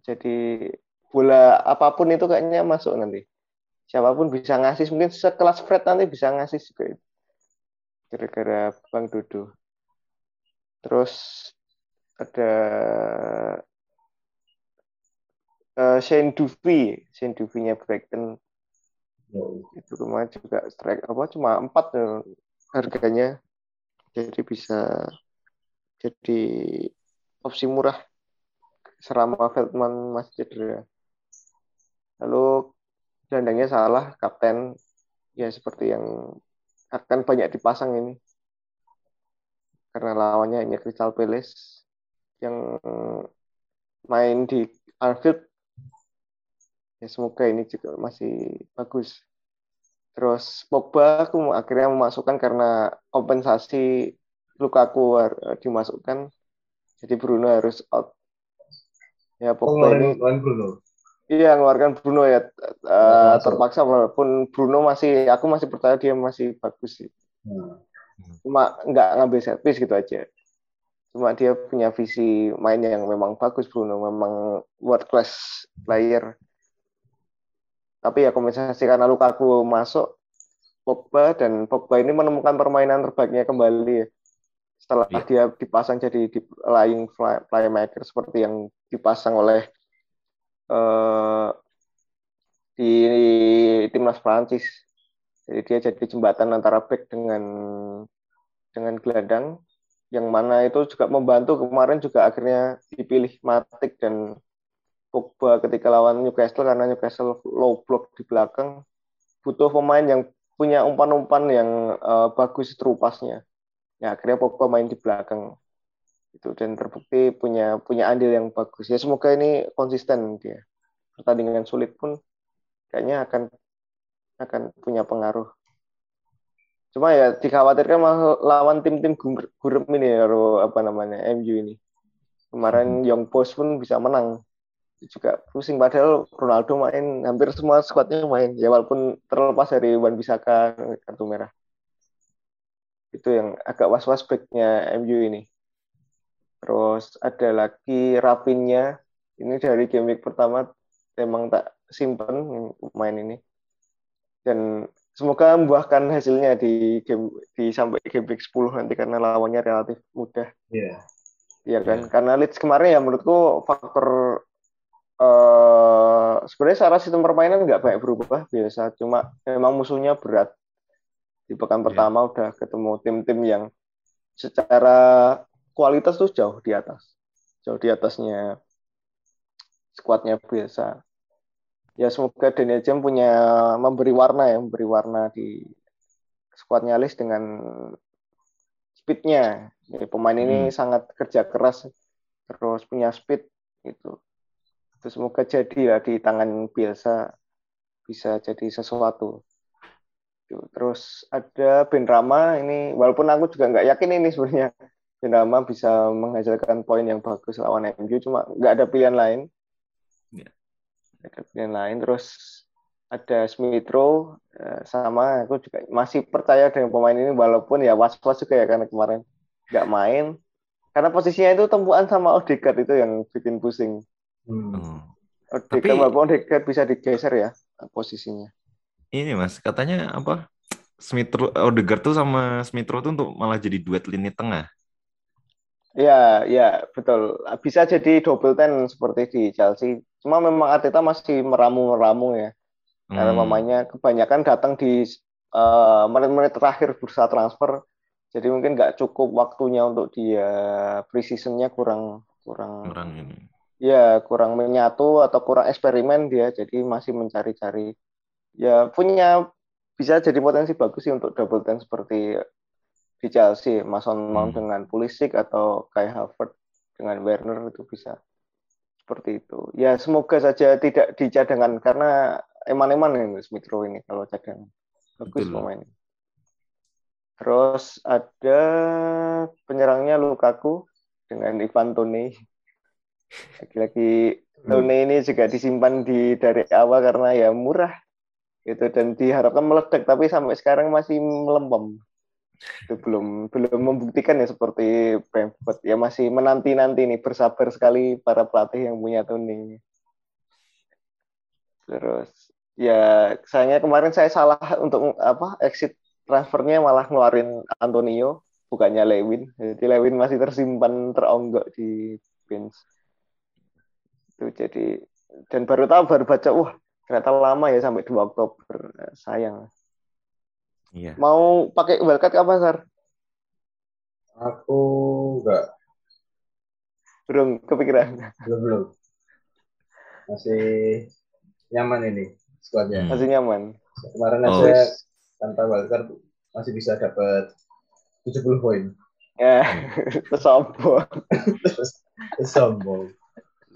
jadi bola apa pun itu kayaknya masuk nanti siapa pun bisa ngasih mungkin sekelas Fred nanti bisa ngasih juga gara-gara Bang Dodo. Terus ada uh, Shane Duffy, Shane Duffy-nya Brighton. Oh, itu kemarin juga strike apa cuma empat ya harganya. Jadi bisa jadi opsi murah. Selama Feldman masih cedera. Lalu gelandangnya salah kapten ya seperti yang akan banyak dipasang ini karena lawannya hanya Crystal Palace yang main di Anfield ya semoga ini juga masih bagus. Terus Pogba aku akhirnya memasukkan karena kompensasi Lukaku dimasukkan, jadi Bruno harus out. Ya Pogba ini Lawan Bruno. Iya ngeluarkan Bruno ya uh, terpaksa walaupun Bruno masih aku masih percaya dia masih bagus sih. Hmm. Cuma nggak ngambil piece gitu aja. Cuma dia punya visi main yang memang bagus Bruno, memang world class player tapi ya kompensasi karena Lukaku masuk Pogba dan Pogba ini menemukan permainan terbaiknya kembali ya. setelah Iya. dia dipasang jadi di lying fly- playmaker seperti yang dipasang oleh eh, di, timnas Prancis. Jadi dia jadi jembatan antara back dengan dengan gelandang yang mana itu juga membantu kemarin juga akhirnya dipilih Matic dan Pogba ketika lawan Newcastle karena Newcastle low block di belakang. Butuh pemain yang punya umpan-umpan yang uh, bagus terupasnya. Ya akhirnya Pogba main di belakang itu dan terbukti punya punya andil yang bagus. Ya semoga ini konsisten dia. Pertandingan sulit pun kayaknya akan akan punya pengaruh. Cuma ya dikhawatirkan malah lawan tim-tim gurem ini ya apa namanya MU ini. Kemarin Young Boys pun bisa menang juga pusing padahal Ronaldo main hampir semua skuadnya main ya walaupun terlepas dari Wan Bisaka kartu merah itu yang agak was-was backnya MU ini terus ada lagi Rapinnya ini dari game week pertama emang tak simpen main ini. Dan semoga membuahkan hasilnya di game di sampai game week 10 nanti karena lawannya relatif mudah. Iya. Iya kan, karena Leeds kemarin ya menurutku faktor uh, sebenarnya secara sistem permainan nggak banyak berubah biasa. Cuma memang musuhnya berat. Di pekan Iya. pertama udah ketemu tim-tim yang secara kualitas tuh jauh di atas. Jauh di atasnya skuadnya biasa ya semoga Daniel James punya memberi warna ya memberi warna di skuadnya Leeds dengan speednya. Jadi pemain ini Hmm. sangat kerja keras terus punya speed gitu. Terus semoga jadi ya di tangan Bielsa bisa jadi sesuatu. Tuh, Terus ada Ben Rama ini walaupun aku juga nggak yakin ini sebenarnya Ben Rama bisa menghasilkan poin yang bagus lawan MU cuma nggak ada pilihan lain. Ya. Nggak ada pilihan lain terus ada Smith Rowe eh, sama aku juga masih percaya dengan pemain ini walaupun ya was-was juga ya karena kemarin nggak main karena posisinya itu tempuan sama Odegaard itu yang bikin pusing. Hmm. Hmm. Odegaard Tapi- walaupun Odegaard bisa digeser ya posisinya. ini mas katanya apa Smithrow Odegaard tuh sama Smithrow tuh untuk malah jadi duet lini tengah Ya, ya betul. Bisa jadi double ten seperti di Chelsea. Cuma memang Arteta masih meramu-meramu ya. Karena Hmm. mamanya kebanyakan datang di eh, menit-menit terakhir bursa transfer. Jadi mungkin nggak cukup waktunya untuk dia pre-seasonnya kurang kurang orang ini ya kurang menyatu atau kurang eksperimen dia. Jadi masih mencari-cari. Ya punya bisa jadi potensi bagus sih untuk double ten seperti di Chelsea, Mason Mount Hmm. dengan Pulisic atau Kai Havertz dengan Werner itu bisa seperti itu. Ya semoga saja tidak di cadangan karena eman-eman ini Smith Rowe ini kalau cadangan. Bagus pemainnya. Terus ada penyerangnya Lukaku dengan Ivan Toney. Lagi-lagi Toney ini juga disimpan di dari awal karena ya murah itu dan diharapkan meledak tapi sampai sekarang masih melempem itu belum belum membuktikan ya seperti Brentford. Ya masih menanti nanti nih bersabar sekali para pelatih yang punya Tony terus ya sayangnya kemarin saya salah untuk apa exit transfernya malah ngeluarin Antonio bukannya Lewin. Jadi Lewin masih tersimpan teronggok di bench. Itu jadi dan baru tahu baru baca wah ternyata lama ya sampai 2 Oktober. Sayang iya mau pakai wildcard kapan Sar? Aku nggak belum kepikiran belum belum masih nyaman ini skuadnya. Hmm. masih nyaman Kemarin Oh. aja tanpa wildcard masih bisa dapat 70 poin. ya sombong Terus sombong.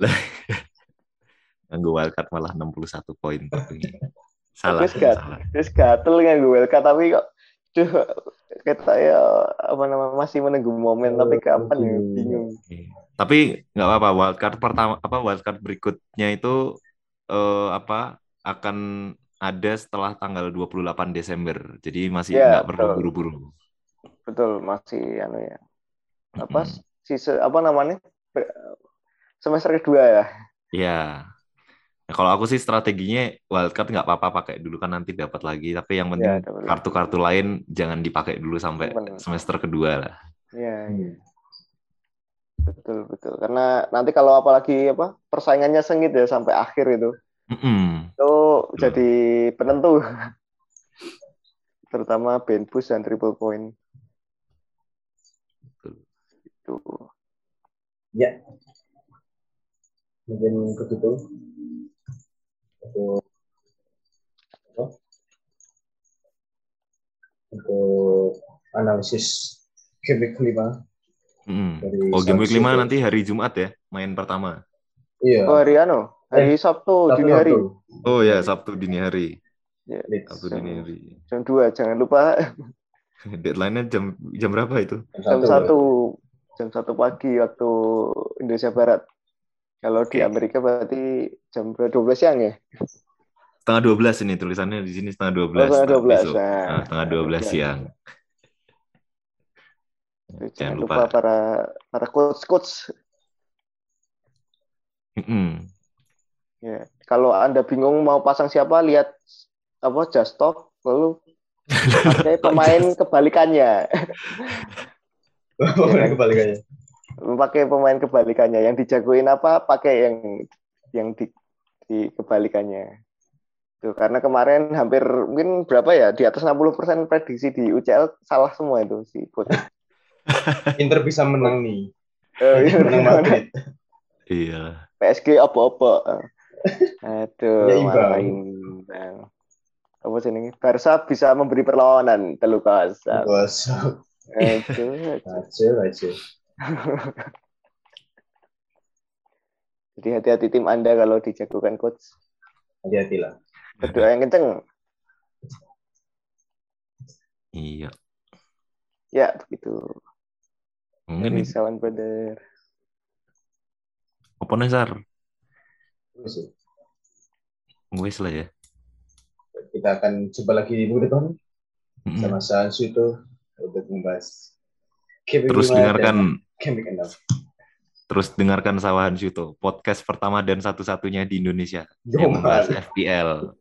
Nganggo wildcard malah 61 poin tapi salah Bagus, Gat. salah terus gatel nggak gue wildcard tapi kok duh kita ya apa namanya masih menunggu momen tapi kapan ya Hmm. bingung Iya. Tapi nggak apa-apa wildcard pertama apa wildcard berikutnya itu eh, apa akan ada setelah tanggal 28 Desember. Jadi masih Iya, nggak perlu betul. buru-buru. betul masih anu ya apa Mm-mm. sisa apa namanya semester kedua ya Iya. Nah, kalau aku sih strateginya wildcard nggak apa-apa pakai dulu kan nanti dapat lagi. Tapi yang penting Ya, lagi. kartu-kartu lain jangan dipakai dulu sampai Benar. semester kedua lah. ya Hmm. betul betul karena nanti kalau apalagi apa persaingannya sengit ya sampai akhir itu Mm-mm. itu jadi penentu terutama band boost dan triple point Betul. itu Ya. Mungkin begitu. Untuk apa? Untuk analisis game week kelima Mm-mm. dari Oh game week 5 Sabtu. nanti hari Jumat ya main pertama. Iya. oh hari anu hari Sabtu Sabtu, dini hari Sabtu. Oh ya Sabtu dini hari. ya, Leeds. Sabtu dini hari. jam 2 jangan lupa Deadline-nya jam jam berapa itu? jam satu jam satu pagi waktu Indonesia Barat kalau di. Amerika berarti jam 12 siang ya Setengah 12 ini tulisannya di sini setengah 12. Oh, setengah Nah, 12. besok. Nah, Nah, setengah 12 siang. Jangan jangan lupa. lupa para para coach coach Mm-mm. ya kalau anda bingung mau pasang siapa lihat apa just talk lalu pakai pemain kebalikannya Pemain kebalikannya. Pakai pemain kebalikannya yang dijagoin apa pakai yang yang di, di kebalikannya Tuh, karena kemarin hampir mungkin berapa ya di atas 60% prediksi di UCL salah semua itu si coach. Inter bisa menang nih. Eh, iya, Menang Madrid. Iya. PSG apa-apa. Aduh, Ya, malah imbang. Apa sih ini? Barca bisa memberi perlawanan telu kosong. Kosong. Aduh. Aja aja. Jadi hati-hati tim Anda kalau dijagokan coach. Hati-hatilah. Berdoa yang kenceng. Iya. Ya, begitu. Mungkin Dari Sawan Brother. apa nih Sar? Terus ya, Wes lah ya. Kita akan jumpa lagi di minggu depan Mm-mm. sama Sansu itu untuk membahas Terus dengarkan dan game week enam. terus dengarkan Sawahan Syuto, podcast pertama dan satu-satunya di Indonesia Yo, yang membahas. FPL.